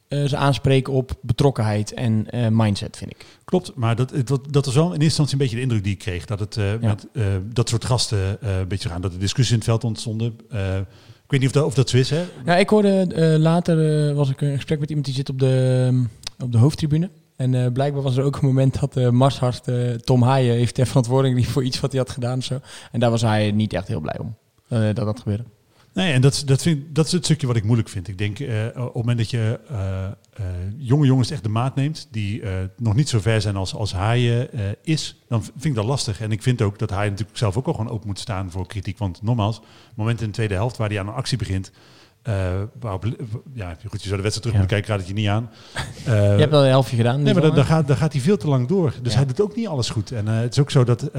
eh, ze aanspreken op betrokkenheid en eh, mindset, vind ik. Klopt, maar dat, dat, dat was wel in eerste instantie een beetje de indruk die ik kreeg. Dat het met dat soort gasten een beetje gaan. Dat er discussies in het veld ontstonden. Ik weet niet of dat, of dat zo is, hè? Ja, ik hoorde later, was ik in gesprek met iemand die zit op de, ehm, op de hoofdtribune. En blijkbaar was er ook een moment dat Marshart, Tom Haaien, heeft ter verantwoording voor iets wat hij had gedaan of zo. En daar was hij niet echt heel blij om, dat dat gebeurde. Nee, en dat, is- dat, vind, dat is het stukje wat ik moeilijk vind. Ik denk, eh, op het moment dat je eh, eh, jonge jongens echt de maat neemt, die nog niet zo ver zijn als, als eh, is, dan vind ik dat lastig. En ik vind ook dat hij natuurlijk zelf ook al gewoon open moet staan voor kritiek. Want nogmaals, het moment in de tweede helft waar hij aan een actie begint, eh, waarop, ja, goed, je zou de wedstrijd terug Ja. moeten kijken, raad het je niet aan. Eh, je hebt wel een helftje gedaan. Nee, maar dan, gaat, dan gaat hij veel te lang door. Dus Ja. hij doet ook niet alles goed. En het is ook zo dat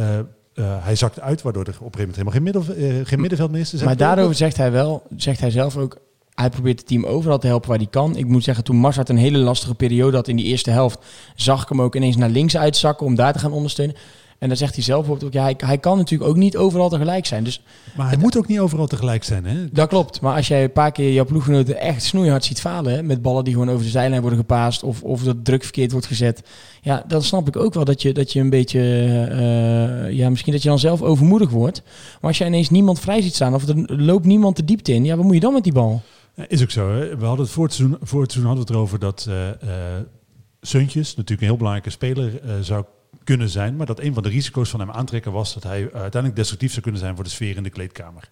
eh, hij zakt uit, waardoor er op een gegeven moment helemaal geen, middel, eh, geen middenveld meer is. Maar daarover zegt hij wel, zegt hij zelf ook, hij probeert het team overal te helpen waar hij kan. Ik moet zeggen, toen Marshart een hele lastige periode had in die eerste helft, zag ik hem ook ineens naar links uitzakken om daar te gaan ondersteunen. En dan zegt hij zelf ook, ja, hij, hij kan natuurlijk ook niet overal tegelijk zijn. Dus Maar hij moet ook niet overal tegelijk zijn. Hè? Dat klopt. Maar als jij een paar keer jouw ploeggenoten echt snoeihard ziet falen... Hè, met ballen die gewoon over de zijlijn worden gepaast... of, of dat druk verkeerd wordt gezet... ja, dan snap ik ook wel dat je, dat je een beetje... eh, ja, misschien dat je dan zelf overmoedig wordt. Maar als jij ineens niemand vrij ziet staan... of er loopt niemand de diepte in... ja, wat moet je dan met die bal? Is ook zo. Hè? We hadden het voor het seizoen, voor het seizoen hadden we het erover dat eh, Seuntjes natuurlijk een heel belangrijke speler zou kunnen zijn. Maar dat een van de risico's van hem aantrekken was dat hij eh, uiteindelijk destructief zou kunnen zijn voor de sfeer in de kleedkamer.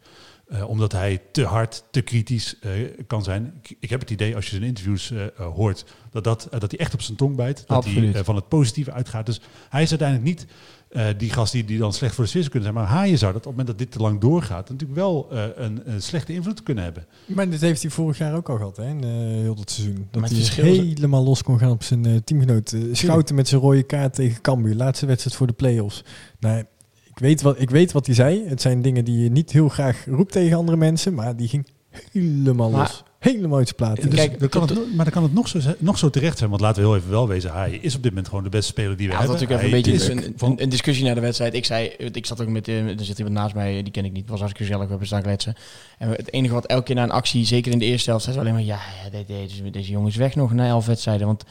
Eh, omdat hij te hard, te kritisch eh, kan zijn. Ik, ik heb het idee, als je zijn interviews hoort, dat, dat, dat hij echt op zijn tong bijt. Dat Absoluut. hij van het positieve uitgaat. Dus hij is uiteindelijk niet eh, die gast die, die dan slecht voor de zou kunnen zijn. Maar Haaien zou dat op het moment dat dit te lang doorgaat, natuurlijk wel eh, een, een slechte invloed kunnen hebben. Maar dit heeft hij vorig jaar ook al gehad, hè? In eh, heel dat seizoen. Dat hij verschil helemaal los kon gaan op zijn eh, teamgenoot. Eh, Schouten met zijn rode kaart tegen Cambuur. Laatste wedstrijd voor de play-offs. Nou, ik weet, wat, ik weet wat hij zei. Het zijn dingen die je niet heel graag roept tegen andere mensen. Maar die ging helemaal Maar- los. Uit zijn platen. Dus Kijk, dan kan het, no- maar dan kan het nog zo, nog zo terecht zijn. Want laten we heel even wel wezen. Hij is op dit moment gewoon de beste speler die we Ja, dat hebben. natuurlijk even een beetje een, een, een discussie naar de wedstrijd. Ik zei, ik zat ook met, eh, er zit iemand naast mij, die ken ik niet. Het was hartstikke gezellig, we hebben staan kletsen. En het enige wat elke keer na een actie, zeker in de eerste helft, zei ze alleen maar, ja, ja de- de- deze, deze jongen is weg nog na elf wedstrijden. Want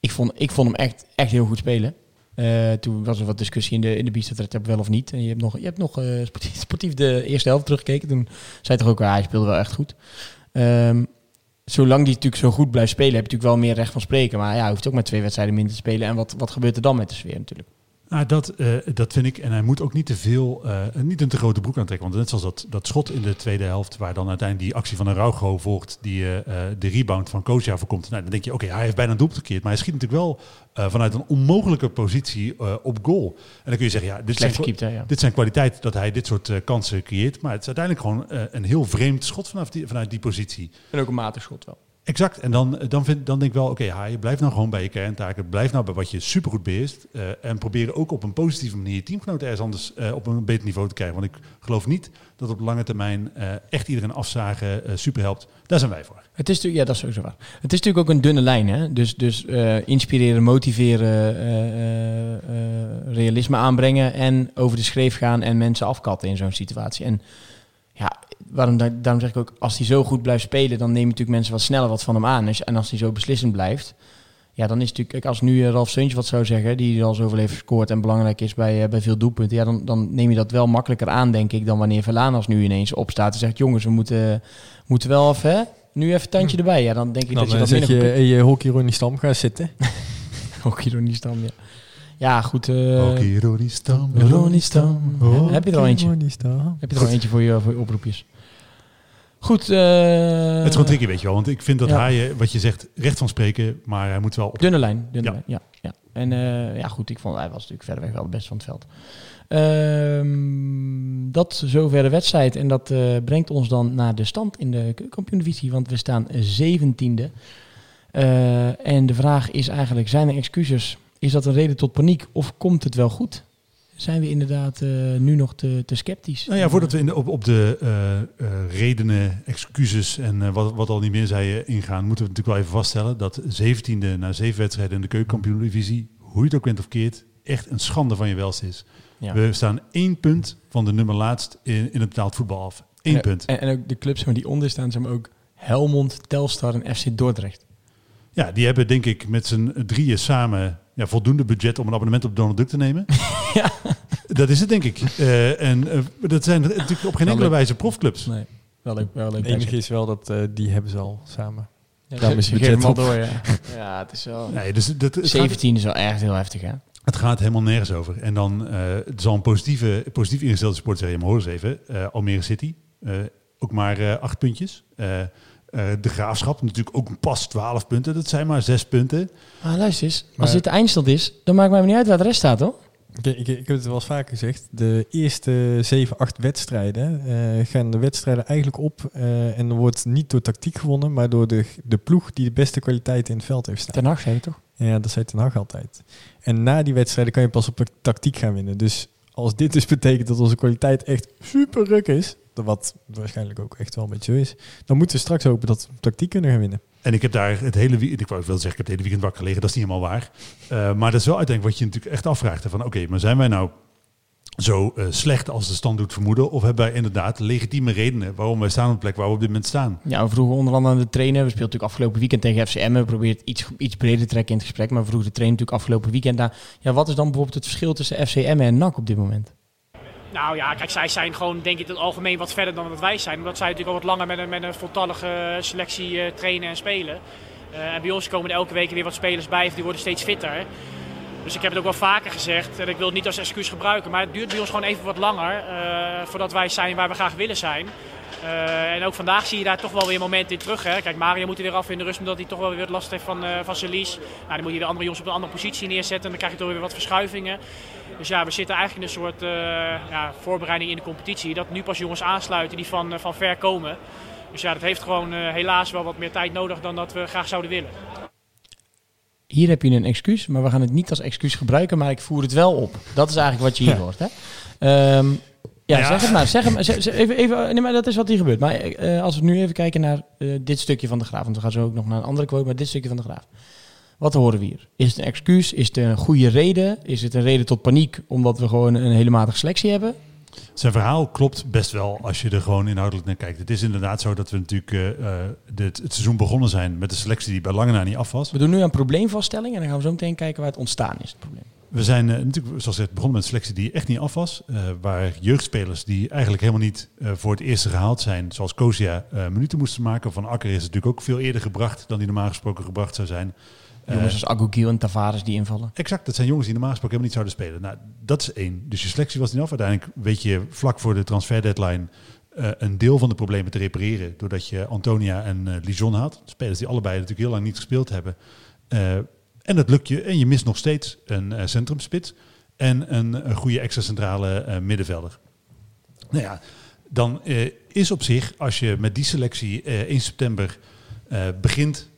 ik vond, ik vond hem echt, echt heel goed spelen. Eh, toen was er wat discussie in de, in de biestertred, wel of niet. En je hebt nog, je hebt nog eh, sportief, sportief de eerste helft teruggekeken. Toen zei toch ook, ja, hij speelde wel echt goed. Ehm, zolang die natuurlijk zo goed blijft spelen, heb je natuurlijk wel meer recht van spreken. Maar ja, hij hoeft ook maar twee wedstrijden minder te spelen. En wat, wat gebeurt er dan met de sfeer natuurlijk? Nou, dat, eh, dat vind ik. En hij moet ook niet te veel, eh, niet een te grote broek aantrekken. Want net zoals dat, dat schot in de tweede helft, waar dan uiteindelijk die actie van een Raucho volgt, die eh, de rebound van Kozia voorkomt. Nou, dan denk je, oké, hij heeft bijna een doelpunt gekeerd. Maar hij schiet natuurlijk wel eh, vanuit een onmogelijke positie eh, op goal. En dan kun je zeggen, ja, dit zijn, hè? Ja. dit zijn kwaliteiten dat hij dit soort kansen creëert. Maar het is uiteindelijk gewoon eh, een heel vreemd schot vanaf die, vanuit die positie. En ook een matig schot wel. Exact. En dan, dan, vind, dan denk ik wel, oké, okay, je blijft nou gewoon bij je kerntaken. Blijf nou bij wat je supergoed beheerst. eh, en probeer ook op een positieve manier je teamgenoten ergens anders eh, op een beter niveau te krijgen. Want ik geloof niet dat op lange termijn eh, echt iedereen afzagen eh, super helpt. Daar zijn wij voor. Het is ja, dat is sowieso waar. Het is natuurlijk ook een dunne lijn, hè? Dus, dus eh, inspireren, motiveren, eh, eh, eh, realisme aanbrengen en over de schreef gaan en mensen afkatten in zo'n situatie. En ja, waarom, da- daarom zeg ik ook, als hij zo goed blijft spelen, dan nemen natuurlijk mensen wat sneller wat van hem aan. En als hij zo beslissend blijft, ja, dan is het natuurlijk, als nu eh, Ralf Seuntje wat zou zeggen, die al zoveel heeft gescoord en belangrijk is bij, eh, bij veel doelpunten, ja, dan, dan neem je dat wel makkelijker aan, denk ik, dan wanneer Verlanas nu ineens opstaat en zegt, jongens, we moeten, moeten wel even, hè, nu even tandje erbij. Ja, dan denk ik Dan dat je dat minder je, hey, eh, hockey Ronnie Stam, ga zitten. Ook ironie stam, ja. Ja, goed. eh, Ook ironie stam. Ronnie Stam. Hockey Heb je er al eentje? Ronnie Stam. Heb je er al eentje voor je, voor je oproepjes? Goed. eh, Het is gewoon tricky, weet je wel. Want ik vind dat Ja. Haaien, wat je zegt, recht van spreken. Maar hij moet wel op. Dunne lijn. Dunne Ja. lijn, ja. ja. En eh, ja, goed. Ik vond hij was natuurlijk verder weg wel het beste van het veld. Ehm, dat zover de wedstrijd. En dat eh, brengt ons dan naar de stand in de kampioen-divisie. Want we staan zeventiende. Eh en de vraag is eigenlijk, zijn er excuses? Is dat een reden tot paniek? Of komt het wel goed? Zijn we inderdaad eh, nu nog te, te sceptisch? Nou ja, voordat we in de, op, op de eh, eh, redenen, excuses en wat, wat al niet meer zei ingaan, moeten we natuurlijk wel even vaststellen dat 17e na zeven wedstrijden in de keukenkampioen-divisie, hoe je het ook bent of keert, echt een schande van je welst is. Ja. We staan één punt van de nummer laatst in, in het betaald voetbal af. Eén En- punt. En, en ook de clubs die onder staan, zijn ook Helmond, Telstar en FC Dordrecht. Ja, die hebben denk ik met z'n drieën samen ja, voldoende budget om een abonnement op Donald Duck te nemen. Ja. Dat is het denk ik. Eh, en eh, dat zijn natuurlijk op geen enkele wijze profclubs. Nee, wel leuk. Wel leuk Het enige is wel dat eh, die hebben ze al samen. Ja, Daarom is budget al door, ja. ja, het is wel... Nee, dus dat, het, gaat, 17 is wel echt heel heftig, hè? het gaat helemaal nergens over. En dan eh, het zal een positieve, positief ingestelde sport zeggen. Maar hoor eens even. eh, Almere City, eh, ook maar eh, acht puntjes. Eh, de Graafschap, natuurlijk ook pas 12 punten. Dat zijn maar zes punten. Maar luister eens, als dit de eindstand is, dan maakt mij niet uit waar de rest staat, hoor. Ik, ik, ik heb het wel eens vaker gezegd. De eerste 7, 8 wedstrijden eh, gaan de wedstrijden eigenlijk op. eh, en er wordt niet door tactiek gewonnen, maar door de, de ploeg die de beste kwaliteit in het veld heeft staan. Ten Hag zei je toch? Ja, dat zei Ten Hag altijd. En na die wedstrijden kan je pas op tactiek gaan winnen. Dus als dit dus betekent dat onze kwaliteit echt super ruk is, wat waarschijnlijk ook echt wel een beetje zo is, dan moeten we straks hopen dat we tactiek kunnen gaan winnen. En ik heb daar het hele weekend, ik wou wel zeggen, ik heb het hele weekend wakker gelegen, dat is niet helemaal waar. Eh, maar dat is wel uiteindelijk wat je natuurlijk echt afvraagt. Van oké, maar zijn wij nou zo eh, slecht als de stand doet vermoeden? Of hebben wij inderdaad legitieme redenen waarom wij staan op de plek waar we op dit moment staan? Ja, we vroegen onder andere aan de trainer. We speelden natuurlijk afgelopen weekend tegen FCM. We proberen het iets, iets breder te trekken in het gesprek. Maar we vroegen de trainer natuurlijk afgelopen weekend naar... Ja, wat is dan bijvoorbeeld het verschil tussen FCM en NAC op dit moment? Nou ja, kijk, zij zijn gewoon denk ik in het algemeen wat verder dan dat wij zijn. Omdat zij natuurlijk al wat langer met een, met een voltallige selectie eh, trainen en spelen. Eh, en bij ons komen er elke week weer wat spelers bij die worden steeds fitter. Dus ik heb het ook wel vaker gezegd en ik wil het niet als excuus gebruiken. Maar het duurt bij ons gewoon even wat langer eh, voordat wij zijn waar we graag willen zijn. Eh, en ook vandaag zie je daar toch wel weer momenten in terug. Hè. Kijk, Mario moet er weer af in de rust omdat hij toch wel weer wat last heeft van, eh, van zijn. Nou, dan moet je weer andere jongens op een andere positie neerzetten. En dan krijg je toch weer wat verschuivingen. Dus ja, we zitten eigenlijk in een soort eh, ja, voorbereiding in de competitie. Dat nu pas jongens aansluiten die van, eh, van ver komen. Dus ja, dat heeft gewoon eh, helaas wel wat meer tijd nodig dan dat we graag zouden willen. Hier heb je een excuus, maar we gaan het niet als excuus gebruiken. Maar ik voer het wel op. Dat is eigenlijk wat je hier Ja. hoort, hè? Ehm, ja, Ja. zeg het maar. Zeg het maar. Zeg- zeg- even, even, nee, maar dat is wat hier gebeurt. Maar eh, als we nu even kijken naar eh, dit stukje van de graaf. Want we gaan zo ook nog naar een andere quote, maar dit stukje van de graaf. Wat horen we hier? Is het een excuus? Is het een goede reden? Is het een reden tot paniek omdat we gewoon een hele matige selectie hebben? Zijn verhaal klopt best wel als je er gewoon inhoudelijk naar kijkt. Het is inderdaad zo dat we natuurlijk eh, eh, dit, het seizoen begonnen zijn met een selectie die bij lange na niet af was. We doen nu een probleemvaststelling en dan gaan we zo meteen kijken waar het ontstaan is, het probleem. We zijn eh, natuurlijk, zoals gezegd, begonnen met een selectie die echt niet af was. waar jeugdspelers die eigenlijk helemaal niet voor het eerste gehaald zijn, zoals Kosia, minuten moesten maken. Van Akker is natuurlijk ook veel eerder gebracht dan die normaal gesproken gebracht zou zijn. Eh, Jongens als Agogiel en Tavares die invallen. Exact, dat zijn jongens die normaal gesproken helemaal niet zouden spelen. Nou, dat is één. Dus je selectie was niet af. Uiteindelijk weet je vlak voor de transfer deadline eh, een deel van de problemen te repareren. Doordat je Antonia en eh Lijon had. Spelers die allebei natuurlijk heel lang niet gespeeld hebben. En dat lukt je. En je mist nog steeds een centrumspits. En een, een goede extra centrale middenvelder. Nou ja, dan is op zich, als je met die selectie 1 september begint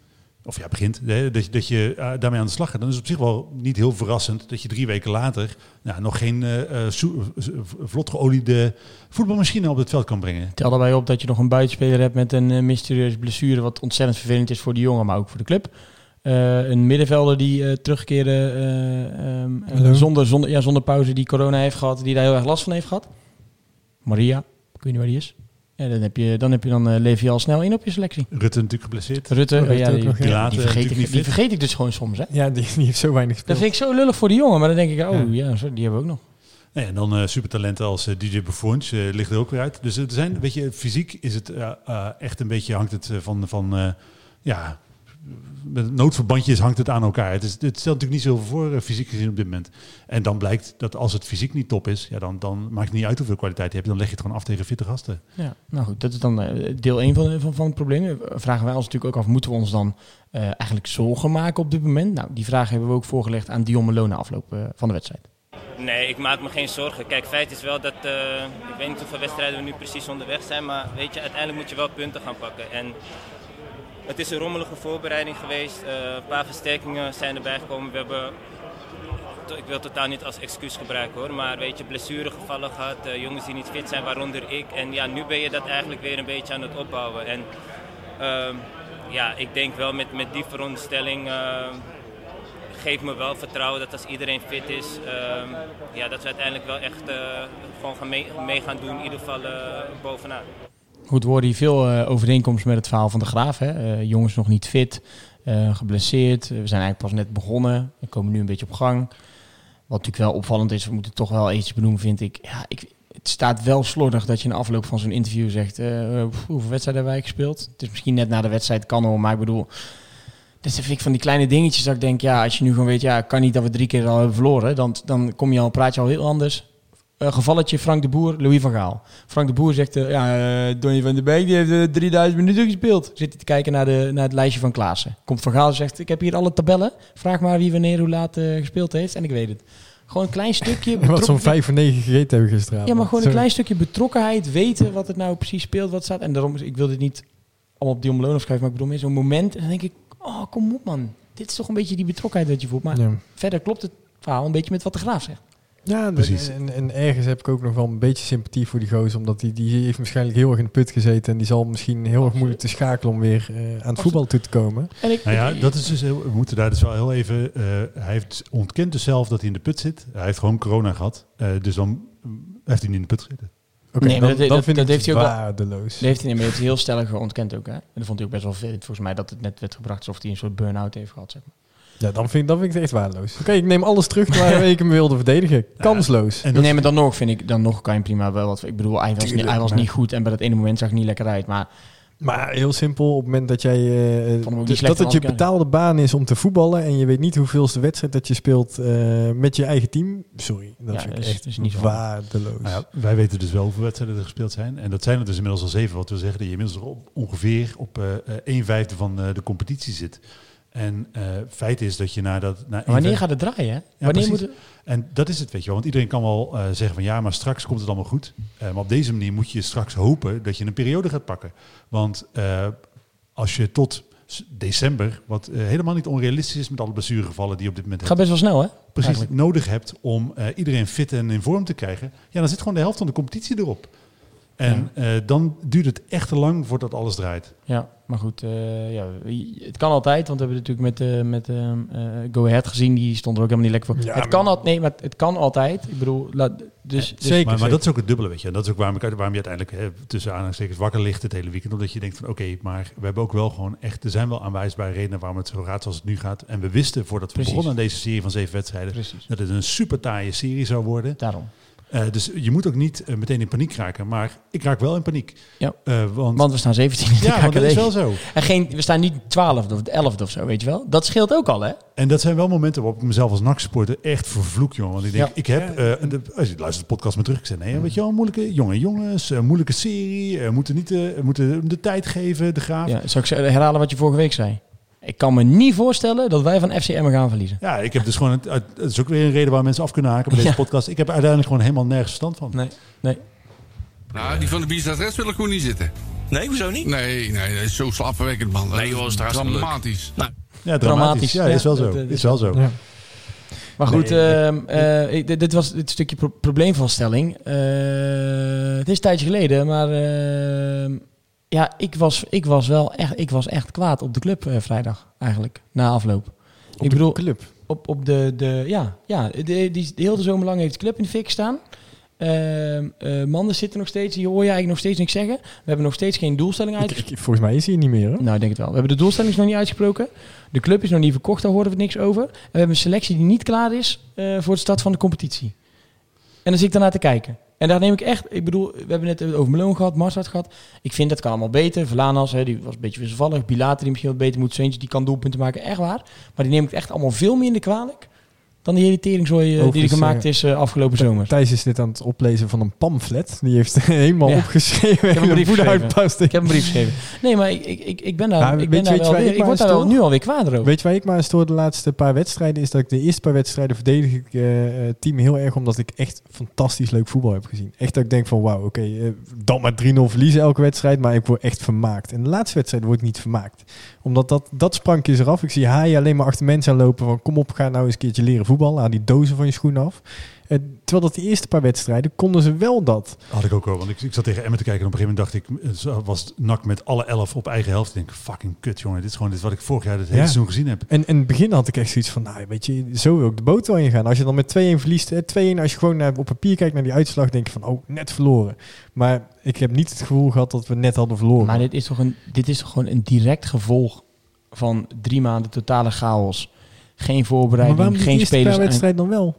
of ja, begint, hè, dat, je- dat je eh, daarmee aan de slag gaat, dan is het op zich wel niet heel verrassend dat je drie weken later nou, nog geen eh, eh, vlot geoliede voetbalmachine op het veld kan brengen. Tel daarbij op dat je nog een buitenspeler hebt met een mysterieuze blessure, wat ontzettend vervelend is voor de jongen, maar ook voor de club. Eh, een middenvelder die eh, terugkeerde eh, ehm, eh, zonder, zonder, ja, zonder pauze, die corona heeft gehad, die daar heel erg last van heeft gehad. Maria, ik weet niet waar die is. Ja, dan, heb je, dan, heb je, dan eh, leef je al snel in op je selectie. Rutte natuurlijk geblesseerd. Rutte, Rutte ja, die, nog, ja. die, vergeet ik, die vergeet ik dus gewoon soms. Hè? Ja, die, die heeft zo weinig Dat gespeeld. vind ik zo lullig voor die jongen, maar dan denk ik, oh ja, die hebben we ook nog. Nee, en dan eh, supertalenten als eh, DJ Buffons ligt er ook weer uit. Dus er zijn, weet je, fysiek is het echt een beetje hangt het van, van eh, ja, met noodverbandjes hangt het aan elkaar. Het, is, het stelt natuurlijk niet zoveel voor, eh, fysiek gezien op dit moment. En dan blijkt dat als het fysiek niet top is, ja, dan, dan maakt het niet uit hoeveel kwaliteit je hebt. Dan leg je het gewoon af tegen fitte gasten. Ja, nou goed, dat is dan eh, deel 1 van, van, van het probleem. Eh, Vragen wij ons natuurlijk ook af, moeten we ons dan eh, eigenlijk zorgen maken op dit moment? Nou, die vraag hebben we ook voorgelegd aan Dion Malone na afloop van de wedstrijd. Nee, ik maak me geen zorgen. Kijk, feit is wel dat, eh, ik weet niet hoeveel wedstrijden we nu precies onderweg zijn, maar weet je, uiteindelijk moet je wel punten gaan pakken. En het is een rommelige voorbereiding geweest. Eh, een paar versterkingen zijn erbij gekomen. We hebben, ik wil het totaal niet als excuus gebruiken hoor, maar weet je, blessuregevallen gehad, eh, jongens die niet fit zijn, waaronder ik. En ja, nu ben je dat eigenlijk weer een beetje aan het opbouwen. En ehm, ja, ik denk wel met, met die veronderstelling ehm, geeft me wel vertrouwen dat als iedereen fit is, ehm, ja, dat we uiteindelijk wel echt eh, gewoon gaan mee, gaan doen, in ieder geval bovenaan. Goed, we horen hier veel eh, overeenkomsten met het verhaal van de Graaf. Hè? Eh, jongens nog niet fit, eh, geblesseerd. we zijn eigenlijk pas net begonnen. We komen nu een beetje op gang. Wat natuurlijk wel opvallend is, we moeten toch wel iets benoemen, vind ik. Ja, ik het staat wel slordig dat je in afloop van zo'n interview zegt... hoeveel wedstrijden hebben wij gespeeld? Het is misschien net na de wedstrijd, kan al, maar ik bedoel... Dus vind ik van die kleine dingetjes dat ik denk, ja, als je nu gewoon weet, ja, kan niet dat we drie keer al hebben verloren, dan, dan kom je al, praat je al heel anders. Eh, gevalletje Frank de Boer, Louis van Gaal. Frank de Boer zegt, eh, ja, eh, Donny van der Beek die heeft eh, 3000 minuten gespeeld. Zit hij te kijken naar, de, naar het lijstje van Klaassen. Komt van Gaal en zegt, ik heb hier alle tabellen. Vraag maar wie wanneer hoe laat gespeeld heeft en ik weet het. Gewoon een klein stukje. Wat zo'n betrokken- 5 voor 9 gegeten hebben gisteravond. ja, maar gewoon een klein stukje betrokkenheid, weten wat het nou precies speelt, wat staat. En daarom, ik wil dit niet allemaal op Dion Malone schrijven, maar ik bedoel meer zo'n moment. En dan denk ik, oh, kom op man. Dit is toch een beetje die betrokkenheid dat je voelt. Maar Ja. verder klopt het verhaal een beetje met wat de Graaf zegt. Ja, Precies. En, en ergens heb ik ook nog wel een beetje sympathie voor die gozer. Omdat die, die heeft waarschijnlijk heel erg in de put gezeten. En die zal misschien heel erg moeilijk te schakelen om weer eh, aan het voetbal toe te komen. En ik, Nou ja, dat is dus heel, we moeten daar dus wel heel even. eh, hij heeft ontkent dus zelf dat hij in de put zit. Hij heeft gewoon corona gehad. Eh, dus dan mm, heeft hij niet in de put gezeten. Oké, Nee, maar dan, dat- dan vind dat ik heeft hij ook wel- waardeloos. Dat heeft hij, nee, maar heeft hij heel stellig ontkend ook. Hè? En dat vond hij ook best wel veel. Volgens mij dat het net werd gebracht alsof hij een soort burn-out heeft gehad. Zeg maar. Ja, dan vind, dan vind ik het echt waardeloos. Oké, ik neem alles terug waar ik hem wilde verdedigen. Kansloos. En dat, nee, maar dan nog vind ik, dan nog kan je prima wel wat. Ik bedoel, hij was, Tuurlijk, hij was maar- niet goed en bij dat ene moment zag hij niet lekker uit. Maar Maar heel simpel, op het moment dat jij eh, niet dus dat het je betaalde baan is om te voetballen en je weet niet hoeveelste wedstrijd dat je speelt eh, met je eigen team. Sorry, dat Ja, vind ik dat is- echt dat is niet waardeloos. nou ja, wij weten dus wel hoeveel wedstrijden er gespeeld zijn. En dat zijn er dus inmiddels al zeven. Wat wil zeggen dat je inmiddels op, ongeveer op eh, eh, een vijfde van eh, de competitie zit. En eh feit is dat je na dat. Wanneer gaat het draaien? Wanneer En dat is het, weet je wel. Want iedereen kan wel eh, zeggen van ja, maar straks komt het allemaal goed. Eh, maar op deze manier moet je straks hopen dat je een periode gaat pakken. Want als je tot december, wat helemaal niet onrealistisch is met alle blessuregevallen die je op dit moment gaat hebt, best wel snel, hè? precies eigenlijk. nodig hebt om iedereen fit en in vorm te krijgen, ja, dan zit gewoon de helft van de competitie erop. En eh, dan duurt het echt te lang voordat alles draait. Ja, maar goed, eh, ja, het kan altijd, want we hebben natuurlijk met, eh met ehm, eh, Go Ahead gezien, die stond er ook helemaal niet lekker voor. Ja, het kan altijd, nee, maar het kan altijd. Ik bedoel, laat, dus, dus Zeker. Maar, maar zeker. dat is ook het dubbele, weet je. En dat is ook waarom, ik, waarom je uiteindelijk hè, tussen aanhalingstekens wakker ligt het hele weekend. Omdat je denkt van oké, maar we hebben ook wel gewoon echt... Er zijn wel aanwijsbare redenen waarom het zo gaat zoals het nu gaat. En we wisten voordat we Precies. begonnen aan deze serie van zeven wedstrijden... precies, dat het een super taaie serie zou worden. daarom. Eh, dus je moet ook niet eh, meteen in paniek raken. Maar ik raak wel in paniek. Ja. Eh, want, Want we staan 17 in de ja, dat is wel zo. En geen, we staan niet 12 of 11 of zo, weet je wel. Dat scheelt ook al, hè? En dat zijn wel momenten waarop ik mezelf als NAC-supporter echt vervloek, jongen. Want ik denk, Ja. ik heb, eh, de, als je luistert de podcast maar terug, ik zei, nee, weet je wel, moeilijke, jonge jongens, eh, moeilijke serie, eh, moeten niet, eh, moeten de tijd geven, de graaf. Ja. Zal ik herhalen wat je vorige week zei? Ik kan me niet voorstellen dat wij van FCM gaan verliezen. ik heb dus gewoon, het, het is ook weer een reden waar mensen af kunnen haken bij deze Ja. podcast. Ik heb er uiteindelijk gewoon helemaal nergens verstand van. Nee, nee. Nou, die van de Biestadres wil ik gewoon niet zitten. Nee, hoezo niet? Nee, nee, dat is zo slaapverwekkend, man. Dat Nee, joh, is dramatisch. Nou, Ja, dramatisch. Dramatisch. Ja, is wel Ja, zo. dat- dat is wel zo. Ja. Maar goed, Nee, ehm, eh, ik- dit, dit was dit stukje pro- probleemvaststelling. Eh, het is een tijdje geleden, maar ehm, ja, ik was, ik was wel echt, ik was echt kwaad op de club eh, vrijdag eigenlijk, na afloop. Op ik de bedoel, club. op, op de, de, ja, ja de, die, de hele zomer lang heeft de club in de fik gestaan. Ehm eh Manders zit er nog steeds. Die hoor je eigenlijk nog steeds niks zeggen. We hebben nog steeds geen doelstelling uitgesproken. ik- volgens mij is hij niet meer. Hè? Nou, ik denk het wel. We hebben de doelstelling nog niet uitgesproken. De club is nog niet verkocht, daar horen we niks over. En we hebben een selectie die niet klaar is eh, voor de start van de competitie. En dan zit ik daarnaar te kijken. En daar neem ik echt, ik bedoel, we hebben net over Meloon gehad, Marsat gehad. Ik vind dat kan allemaal beter. Verlanas, hè, die was een beetje wisselvallig. Bilater, die misschien wat beter moet. Zweentje, die kan doelpunten maken, echt waar. Maar die neem ik echt allemaal veel minder kwalijk dan die hele teringzooi eh, die er gemaakt eh, is eh, afgelopen zomer. Thijs is dit aan het oplezen van een pamflet. Die heeft helemaal Ja. opgeschreven. Ik heb een brief geschreven. Ik heb een brief geschreven. Nee, maar ik, ik, ik, ben daar, ik ben daar wel weer, ik word daar nu alweer kwaad over. Weet je waar ik maar aan stoor de laatste paar wedstrijden? Is dat ik de eerste paar wedstrijden verdedig ik eh, team heel erg omdat ik echt fantastisch leuk voetbal heb gezien. Echt dat ik denk van wauw, oké, dan maar 3-0 verliezen elke wedstrijd, maar ik word echt vermaakt. En de laatste wedstrijd word ik niet vermaakt. Omdat dat, dat sprankje is eraf. Ik zie Haai alleen maar achter mensen aanlopen van kom op, ga nou eens een keertje leren voetballen. Haal die dozen van je schoenen af. Eh, terwijl dat de eerste paar wedstrijden konden ze wel dat. Had ik ook wel, want ik, ik zat tegen Emmen te kijken en op een gegeven moment dacht ik, eh, was NAC met alle elf op eigen helft. Ik denk, fucking kut jongen, dit is gewoon dit is wat ik vorig jaar het hele Ja. seizoen gezien heb. En in het begin had ik echt zoiets van, nou weet je, zo wil ik de boot wel ingaan. Als je dan met 2-1 verliest, eh, 2-1, als je gewoon naar, op papier kijkt naar die uitslag, denk je van, oh, net verloren. Maar ik heb niet het gevoel gehad dat we net hadden verloren. Maar dit is, toch een, dit is toch gewoon een direct gevolg van drie maanden totale chaos. Geen maar voorbereiding, waarom die geen eerste spelers. paar aan- wedstrijden dan wel?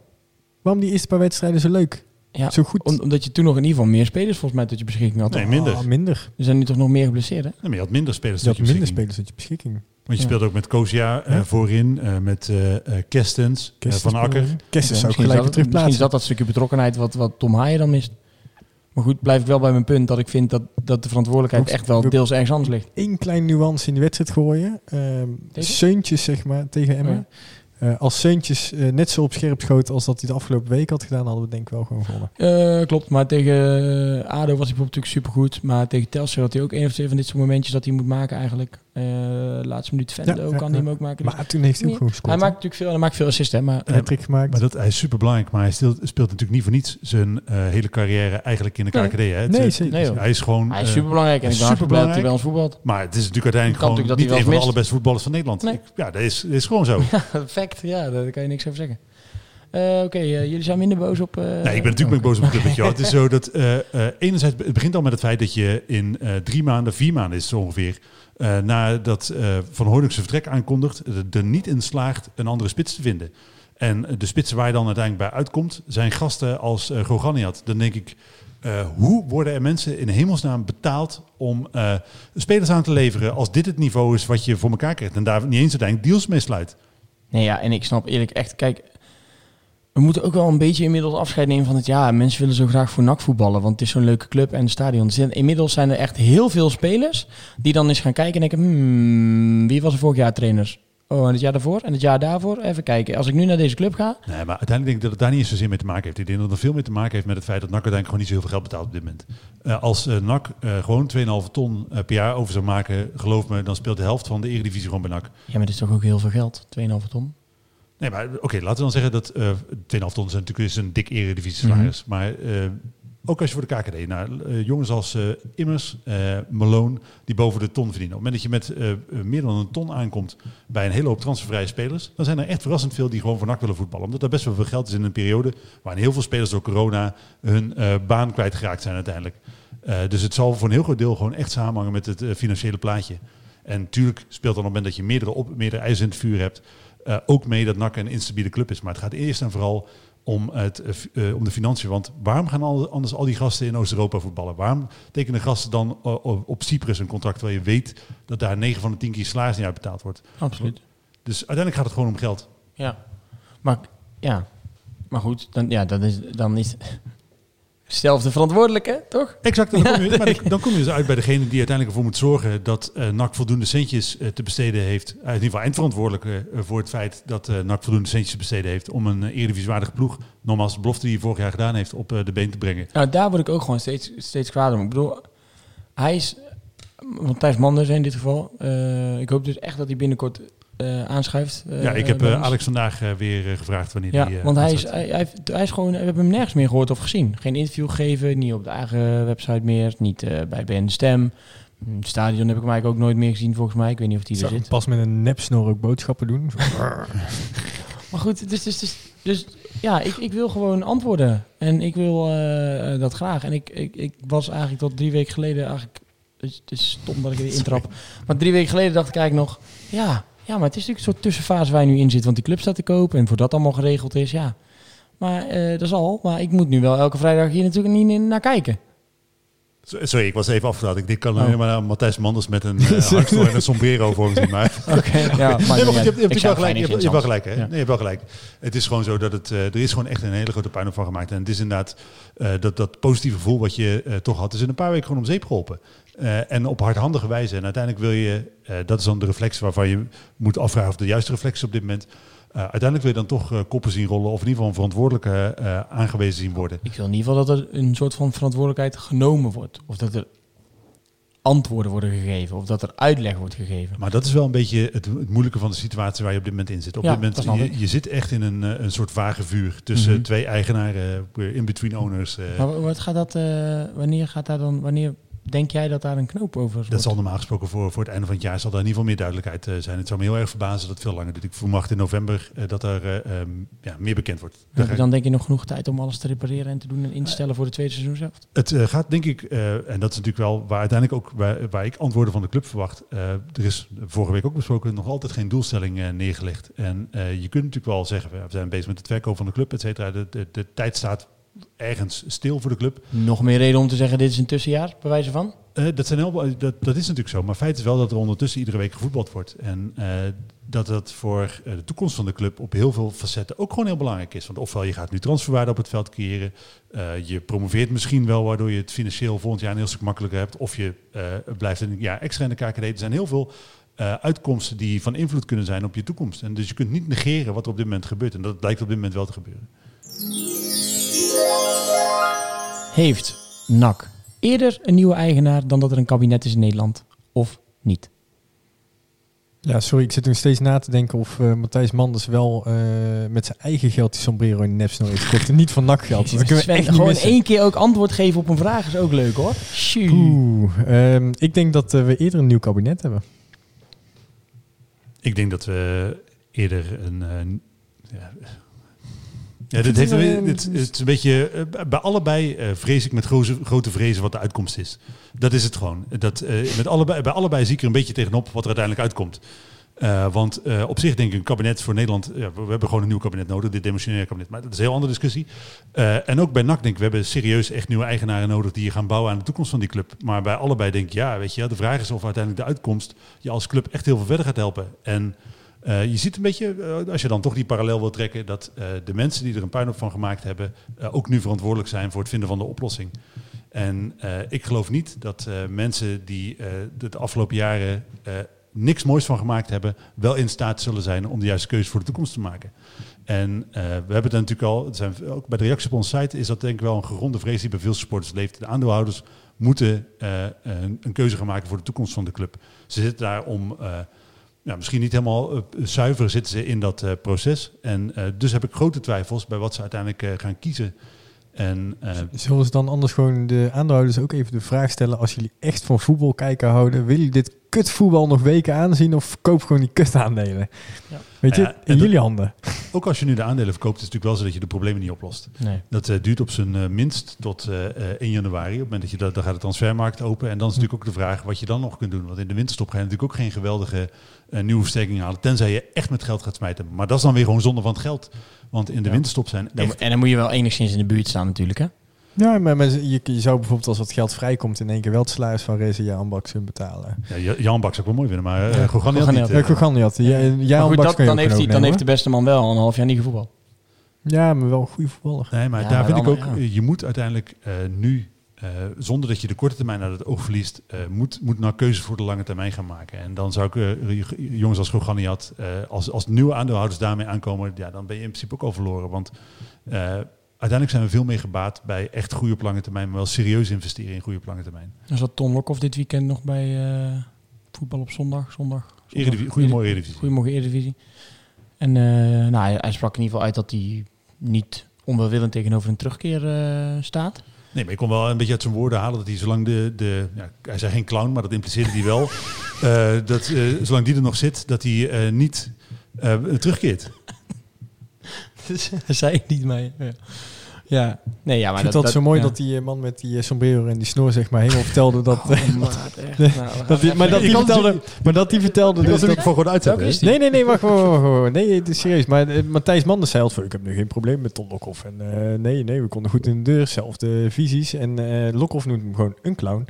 Waarom die eerste paar wedstrijden zo leuk? Ja, zo goed? om- omdat je toen nog in ieder geval meer spelers volgens mij tot je beschikking had. Nee, minder. Ah, minder. Er zijn nu toch nog meer geblesseerd, hè? Nee, maar je had minder spelers. Je tot je minder beschikking. spelers tot je beschikking. Want je Ja. speelde ook met Kozia eh, Ja. voorin, eh, met eh eh, Kestens, Kerstens Van Akker. Kerstens zou gelijk dat, misschien is terugplaatsen. dat dat stukje betrokkenheid wat, wat Tom Haaien dan mist. Maar goed, blijf ik wel bij mijn punt dat ik vind dat, dat de verantwoordelijkheid echt wel deels ergens anders ligt. Eén klein nuance in die wedstrijd gooien. Ehm Tegen? Seuntjes, zeg maar, tegen Emmen. Ja. Eh, als Seuntjes eh, net zo op scherp schoot als dat hij de afgelopen week had gedaan, hadden we denk ik wel gewoon gewonnen. Eh, klopt, maar tegen ADO was hij bijvoorbeeld natuurlijk supergoed. Maar tegen Telstar had hij ook één of twee van dit soort momentjes dat hij moet maken eigenlijk. Eh laatste minuut Vendo Ja, ja, kan hij hem ook maken. Dus Maar toen heeft hij ook Nee, gewoon hij gescoord. maakt natuurlijk veel, hij maakt veel assists, hè. Maar hat-trick gemaakt. Maar dat, hij is super belangrijk, maar hij speelt, speelt natuurlijk niet voor niets zijn eh, hele carrière eigenlijk in de Nee. KKD. Hè? Het- Nee, het- zeker. Nee, joh. hij is gewoon. hij is superbelangrijk en hij ik is ben blij dat hij bij superbelangrijk. ons voetbalt. Maar het is natuurlijk uiteindelijk gewoon niet hij een van de allerbeste voetballers van Nederland. Nee. Ja, dat is, dat is gewoon zo. Fact, ja, daar kan je niks over zeggen. Eh, Oké, eh, jullie zijn minder boos op... eh, Nee, ik ben natuurlijk ik boos op de club. Het is zo dat enerzijds, het begint al met het feit dat je in drie maanden, vier maanden is het ongeveer, nadat Van Hooydonk zijn vertrek aankondigt, er- niet in slaagt een andere spits te vinden. En de spitsen waar je dan uiteindelijk bij uitkomt, zijn gasten als uh, Goganiat. Dan denk ik, hoe worden er mensen in hemelsnaam betaald om spelers aan te leveren als dit het niveau is wat je voor elkaar krijgt en daar niet eens uiteindelijk deals mee sluit? Nee, ja, en ik snap eerlijk echt, kijk, we moeten ook wel een beetje inmiddels afscheid nemen van het ja, mensen willen zo graag voor NAC voetballen, want het is zo'n leuke club en het stadion. Zijn- Inmiddels zijn er echt heel veel spelers die dan eens gaan kijken en denken, hmm, wie was er vorig jaar trainers? Oh, en het jaar daarvoor en het jaar daarvoor? Even kijken. Als ik nu naar deze club ga, Nee, maar uiteindelijk denk ik dat het daar niet eens zozeer mee te maken heeft. Ik denk dat het veel meer te maken heeft met het feit dat NAC uiteindelijk gewoon niet zo heel veel geld betaalt op dit moment. Eh, als eh, NAC eh, gewoon 2,5 ton per jaar over zou maken, geloof me, dan speelt de helft van de Eredivisie gewoon bij NAC. ja, maar dit is toch ook heel veel geld, 2,5 ton. Nee, maar oké, laten we dan zeggen dat eh 2,5 ton is natuurlijk is een dik Eredivisie salaris. Maar eh, ook als je voor de KKD, nou, eh, jongens als eh, Immers, eh Malone, die boven de ton verdienen. Op het moment dat je met meer dan een ton aankomt bij een hele hoop transfervrije spelers, dan zijn er echt verrassend veel die gewoon voor NAC willen voetballen. Omdat er best wel veel geld is in een periode waarin heel veel spelers door corona hun baan kwijtgeraakt zijn uiteindelijk. Dus het zal voor een heel groot deel gewoon echt samenhangen met het financiële plaatje. En natuurlijk speelt dan op het moment dat je meerdere, op, meerdere ijzers in het vuur hebt, ook mee dat NAC een instabiele club is. Maar het gaat eerst en vooral om, het, eh, eh, om de financiën. Want waarom gaan al, anders al die gasten in Oost-Europa voetballen? Waarom tekenen gasten dan eh, op, Cyprus een contract terwijl je weet dat daar 9 van de 10 keer salaris niet uitbetaald wordt? Absoluut. Dus uiteindelijk gaat het gewoon om geld. Ja. Maar, ja. maar goed, dan, ja, dan is, dan is zelf de verantwoordelijke, toch? Exact, dan, kom je, maar dan- dan kom je dus uit bij degene die uiteindelijk ervoor moet zorgen dat eh, NAC voldoende centjes eh, te besteden heeft. Is in ieder geval eindverantwoordelijke voor het feit dat NAC voldoende centjes te besteden heeft om een uh, eredivisiewaardige ploeg, nogmaals de belofte die hij vorig jaar gedaan heeft, op de been te brengen. Nou, daar word ik ook gewoon steeds, steeds kwaad om. Ik bedoel, hij is, want Thijs Manders in dit geval, ik hoop dus echt dat hij binnenkort eh, aanschuift. eh, ja, ik heb eh. Alex vandaag eh, weer eh, gevraagd wanneer Ja, die... eh, want hij is, hij, hij, heeft- hij is gewoon, we hebben hem nergens meer gehoord of gezien. Geen interview gegeven, niet op de eigen website meer, niet eh, bij BN Stem. Het stadion heb ik hem eigenlijk ook nooit meer gezien volgens mij. Ik weet niet of die er zit. pas met een nepsnor ook boodschappen doen. Maar goed, dus, dus, dus, dus ja, ik, ik wil gewoon antwoorden. En ik wil eh, eh, dat graag. En ik, ik, ik was eigenlijk tot drie weken geleden eigenlijk... Het is, het is stom dat ik er intrap. Maar drie weken geleden dacht ik eigenlijk nog... Ja, ja, maar het is natuurlijk een soort tussenfase waar je nu in zit. Want die club staat te koop. En voor dat allemaal geregeld is, ja. Maar eh, dat is al. Maar ik moet nu wel elke vrijdag hier natuurlijk niet naar kijken. Sorry, ik was even afgedwaald. Ik dit kan Oh. alleen maar naar Matthijs Manders met een uh, en een sombrero voor me zien. Maar ja, nee, maar goed, je hebt, je wel gelijk. Je hebt, je hebt wel gelijk, hè? Ja. Nee, je hebt wel gelijk. Het is gewoon zo dat het, eh, er is gewoon echt een hele grote puinhoop van gemaakt. En het is inderdaad dat, dat positieve gevoel wat je toch had, is in een paar weken gewoon om zeep geholpen. Eh, en op hardhandige wijze. En uiteindelijk wil je, eh, dat is dan de reflex waarvan je moet afvragen of de juiste reflex is op dit moment. Eh, uiteindelijk wil je dan toch koppen zien rollen of in ieder geval een verantwoordelijke aangewezen zien worden. Ik wil in ieder geval dat er een soort van verantwoordelijkheid genomen wordt. Of dat er antwoorden worden gegeven. Of dat er uitleg wordt gegeven. Maar dat is wel een beetje het, het moeilijke van de situatie waar je op dit moment in zit. Op Ja, dit moment, je, je zit echt in een, een soort vage vuur tussen Mhm. twee eigenaren, in-between owners. Maar wat gaat dat, wanneer gaat daar dan, wanneer denk jij dat daar een knoop over dat zal normaal gesproken voor, voor het einde van het jaar zal daar in ieder geval meer duidelijkheid eh, zijn. Het zou me heel erg verbazen dat het veel langer duurt. Ik verwacht in november eh, dat er eh, ehm, ja, meer bekend wordt. Heb je dan denk je nog genoeg tijd om alles te repareren en te doen en instellen voor de tweede seizoen zelf? Het gaat denk ik, en dat is natuurlijk wel waar uiteindelijk ook waar, waar ik antwoorden van de club verwacht. Er is vorige week ook besproken nog altijd geen doelstelling neergelegd. En je kunt natuurlijk wel zeggen, we zijn bezig met het verkoop van de club, et cetera. De, de, de tijd staat ergens stil voor de club. Nog meer reden om te zeggen dit is een tussenjaar, bij wijze van? Eh, dat, zijn heel, dat, dat is natuurlijk zo. Maar feit is wel dat er ondertussen iedere week gevoetbald wordt. En eh, dat dat voor eh, de toekomst van de club op heel veel facetten ook gewoon heel belangrijk is. Want ofwel je gaat nu transferwaarde op het veld creëren. eh, je promoveert misschien wel, waardoor je het financieel volgend jaar een heel stuk makkelijker hebt. Of je eh, blijft een jaar extra in de KKD. Er zijn heel veel eh, uitkomsten die van invloed kunnen zijn op je toekomst. En dus je kunt niet negeren wat er op dit moment gebeurt. En dat lijkt op dit moment wel te gebeuren. Heeft NAC eerder een nieuwe eigenaar dan dat er een kabinet is in Nederland? Of niet? Ja, sorry, ik zit nog steeds na te denken of eh, Matthijs Manders wel eh, met zijn eigen geld die sombrero in de nepsnor heeft gekocht en niet van nakgeld. Dat kunnen we Sven, echt niet gewoon missen. één keer ook antwoord geven op een vraag is ook leuk hoor. Oeh, ehm, ik denk dat eh, we eerder een nieuw kabinet hebben. Ik denk dat we eerder een. eh, ja, ja, dit heeft, het, een- eh, dit, het is een beetje. eh, bij allebei eh, vrees ik met grote, grote vrezen wat de uitkomst is. Dat is het gewoon. Dat, eh, met allebei, bij allebei zie ik er een beetje tegenop wat er uiteindelijk uitkomt. Want op zich denk ik een kabinet voor Nederland. Ja, we, we hebben gewoon een nieuw kabinet nodig, dit demissionaire kabinet. Maar dat is een heel andere discussie. En ook bij NAC denk ik, we hebben serieus echt nieuwe eigenaren nodig die gaan bouwen aan de toekomst van die club. Maar bij allebei denk ik, ja, weet je, de vraag is of uiteindelijk de uitkomst je als club echt heel veel verder gaat helpen. En eh, je ziet een beetje, eh, als je dan toch die parallel wil trekken, dat eh, de mensen die er een puinhoop van gemaakt hebben, ook nu verantwoordelijk zijn voor het vinden van de oplossing. En ik geloof niet dat mensen die de, afgelopen jaren niks moois van gemaakt hebben, wel in staat zullen zijn om de juiste keuze voor de toekomst te maken. En we hebben het natuurlijk al, zijn, ook bij de reactie op onze site is dat denk ik wel een geronde vrees die bij veel supporters leeft. De aandeelhouders moeten een, een keuze gaan maken voor de toekomst van de club. Ze zitten daar om, ja, misschien niet helemaal eh, zuiver zitten ze in dat eh, proces. En eh, dus heb ik grote twijfels bij wat ze uiteindelijk gaan kiezen. En Zullen ze dan anders gewoon de aandeelhouders ook even de vraag stellen... als jullie echt van voetbal kijken houden... willen jullie dit kutvoetbal nog weken aanzien... of koop gewoon die kut aandelen? Ja. Weet je, Ja, in dat- jullie handen. ook als je nu de aandelen verkoopt, is het natuurlijk wel zo dat je de problemen niet oplost. Nee. Dat eh, duurt op zijn eh, minst tot eh, eh, 1 januari. Op het moment dat je dat, dan gaat de transfermarkt open. En dan is natuurlijk ook de vraag wat je dan nog kunt doen. Want in de winterstop ga je natuurlijk ook geen geweldige eh, nieuwe versterking halen. Tenzij je echt met geld gaat smijten. Maar dat is dan weer gewoon zonde van het geld. Want in de Ja. winterstop zijn echt... En dan moet je wel enigszins in de buurt staan natuurlijk hè? Ja, maar, maar je, je zou bijvoorbeeld als wat geld vrijkomt... in één keer wel het salaris van Reza Jan Baks kunnen betalen. Ja, zou ik wel mooi vinden, maar uh, Ja, Gogan had niet. eh, Gogan niet had. Ja, goed, dat, dan, ook heeft hij, dan heeft de beste man wel een half jaar niet gevoetbald. hoor. Ja, maar wel een goede voetballer. Nee, maar Ja, daar maar vind ik ook, ja. eh, je moet uiteindelijk eh, nu, eh, zonder dat je de korte termijn uit het oog verliest, eh, moet, moet nou keuzes voor de lange termijn gaan maken. En dan zou ik eh, jongens als Goganiat, eh als, als nieuwe aandeelhouders daarmee aankomen, ja, dan ben je in principe ook al verloren. Want eh, uiteindelijk zijn we veel meer gebaat bij echt groei op lange termijn, maar wel serieus investeren in groei op lange termijn. Dan zat Ton Lokhoff dit weekend nog bij eh, voetbal op zondag. zondag, zondag. Eredivisie, goedemorgen Eredivisie. Goedemorgen Eredivisie. En eh, nou, hij, hij sprak in ieder geval uit dat hij niet onwelwillend tegenover een terugkeer eh, staat. Nee, maar ik kon wel een beetje uit zijn woorden halen dat hij zolang de, de ja, hij zei geen clown, maar dat impliceerde hij wel, dat zolang die er nog zit, dat hij niet eh, zei ik niet, maar ja. Ja, nee, ja, Ik maar vind dat, zo mooi ja. dat die eh, man met die eh, sombrero en die snor zeg maar helemaal vertelde dat... Oh, Nou, dat die, maar dat die vertelde, maar dat die vertelde Ik dus dat, voor gewoon uitzetten. Is hè? die? Nee, nee, nee, wacht, wacht, wacht. Nee, het is serieus. Maar eh, Matthijs Manders zei altijd ik heb nu geen probleem met Ton Lokhoff. En nee, nee, we konden goed in de deur, zelfde visies. En eh Lokhoff noemt hem gewoon een clown.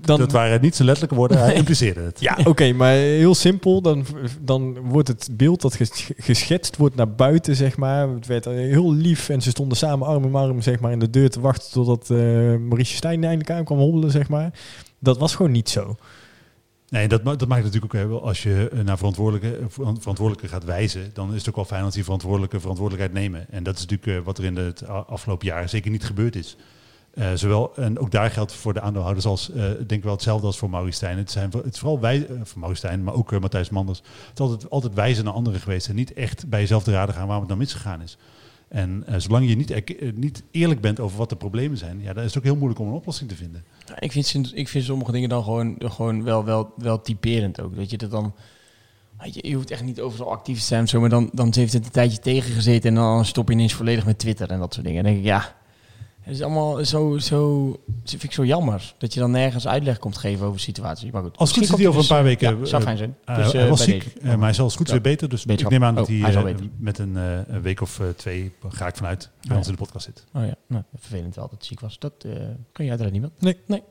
Dan, Dat waren niet zijn letterlijke woorden, hij impliceerde het. ja, oké, maar heel simpel. Dan, dan wordt het beeld dat ges- geschetst wordt naar buiten, zeg maar. Het werd heel lief en ze stonden samen arm in arm, zeg maar, in de deur te wachten totdat eh Maurice Stijn eindelijk aan kwam hobbelen, zeg maar. Dat was gewoon niet zo. Nee, dat, ma- dat maakt natuurlijk ook wel, als je eh, naar verantwoordelijke, eh, ver- verantwoordelijke gaat wijzen, dan is het ook wel fijn als die verantwoordelijke verantwoordelijkheid nemen. En dat is natuurlijk wat er in het afgelopen jaar zeker niet gebeurd is. Eh, zowel, en ook daar geldt voor de aandeelhouders als, ik denk wel hetzelfde als voor Maurice Stijn. Het, zijn, het is vooral wij, eh, voor Maurice Stijn, maar ook Matthijs Manders. Het is altijd, altijd wijzen naar anderen geweest en niet echt bij jezelf te raden gaan waarom het nou misgegaan is. En zolang je niet, niet eerlijk bent over wat de problemen zijn, ja, dan is het ook heel moeilijk om een oplossing te vinden. Ja, ik, vind, ik vind sommige dingen dan gewoon, gewoon wel, wel, wel typerend ook. Dat je dat dan. Je, je hoeft echt niet overal actief te zijn, zo, maar dan, dan heeft het een tijdje tegengezeten en dan stop je ineens volledig met Twitter en dat soort dingen. Dan denk ik, ja, het is allemaal zo, zo, dat vind ik zo jammer dat je dan nergens uitleg komt geven over de situatie. Maar goed, Als goed is hij over een paar weken... dus- Ja, zou eh, fijn zijn. eh, Dus, hij eh, was ziek, maar hij is als goed Ja. weer beter. Dus ik neem aan dat Oh, hij, hij met een, een week of twee, ga ik vanuit, bij Ja. ons in de podcast zit. Oh ja, nou, vervelend wel dat hij ziek was. Dat kun je uiteraard niet wel. Nee. nee.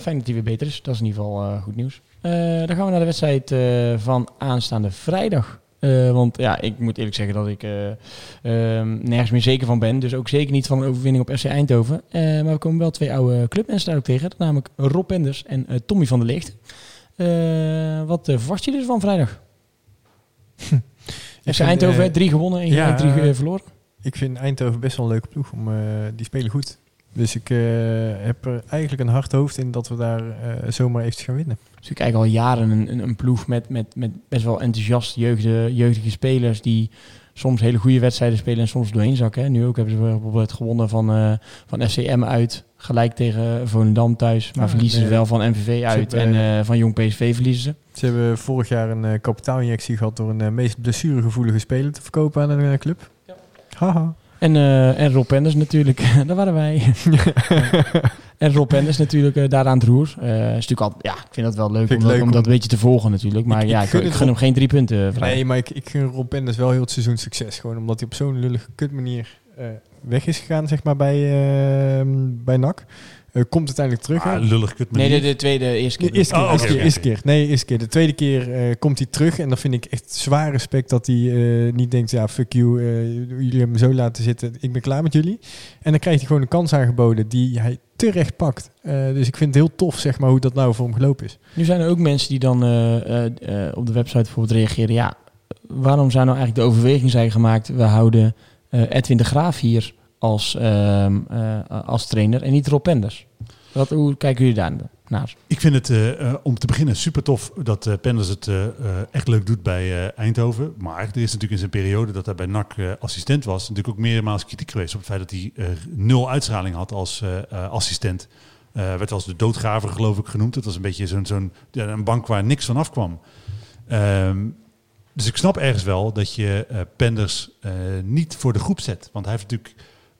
Fijn dat hij weer beter is. Dat is in ieder geval goed nieuws. Dan gaan we naar de wedstrijd van aanstaande vrijdag. Eh, want ja, ik moet eerlijk zeggen dat ik eh, ehm, nergens meer zeker van ben. Dus ook zeker niet van een overwinning op FC Eindhoven. Eh, maar we komen wel twee oude clubmensen daar ook tegen. Namelijk Rob Penders en Tommy van der. Eh, wat verwacht je dus van vrijdag? FC Eindhoven, drie gewonnen en ja, drie verloren. Ik vind Eindhoven best wel een leuke ploeg. Om, die spelen goed. Dus ik heb er eigenlijk een hard hoofd in dat we daar zomaar eventjes gaan winnen. Dus ik eigenlijk al jaren een, een, een ploeg met, met, met best wel enthousiast jeugdige, jeugdige spelers die soms hele goede wedstrijden spelen en soms doorheen zakken. hè. Nu ook hebben ze bijvoorbeeld gewonnen van, eh van FCM uit, gelijk tegen Volendam thuis, maar Ah, verliezen nee. ze wel van MVV uit hebben, en eh, van Jong PSV verliezen ze. Ze hebben vorig jaar een eh, kapitaalinjectie gehad door een meest blessuregevoelige speler te verkopen aan een club. Haha. En, eh, en Rob Penders natuurlijk, daar waren wij. en Rob Penders natuurlijk eh, daar aan het roer. Eh, is natuurlijk al, ja, ik vind dat wel leuk, Vind om, dat, leuk om om- dat een beetje te volgen natuurlijk. Maar Ik- ja, ik gun ik het gun hem geen drie punten. vrij. Nee, maar ik, ik gun Rob Penders wel heel het seizoen succes. Gewoon omdat hij op zo'n lullige kutmanier eh weg is gegaan, zeg maar, bij, eh, bij NAC. Eh, komt uiteindelijk terug. Ah, lullig kut Nee, manier. de, de tweede, eerste keer. De eerste keer, Oh, eerste keer, oké, eerste keer. Nee, eerste keer. De tweede keer eh, komt hij terug. En dan vind ik echt zwaar respect dat hij eh, niet denkt... ja, fuck you, eh, jullie hebben me zo laten zitten. Ik ben klaar met jullie. En dan krijgt hij gewoon een kans aangeboden die hij terecht pakt. Eh, dus ik vind het heel tof, zeg maar, hoe dat nou voor hem gelopen is. Nu zijn er ook mensen die dan eh, eh, op de website bijvoorbeeld reageren. Ja, waarom zou nou eigenlijk de overweging zijn gemaakt? We houden Edwin de Graaf hier als, ehm, eh, als trainer en niet Rob Penders. Hoe kijken jullie daar naar? Ik vind het eh, eh, om te beginnen super tof dat eh Penders het echt leuk doet bij Eindhoven. Maar er is natuurlijk in zijn periode dat hij bij NAC assistent was, natuurlijk ook meermaals kritiek geweest op het feit dat hij nul uitstraling had als assistent. Werd als de doodgraver geloof ik genoemd. Het was een beetje zo'n zo'n een bank waar niks van afkwam. Ehm, dus ik snap ergens wel dat je Penders niet voor de groep zet. Want hij heeft natuurlijk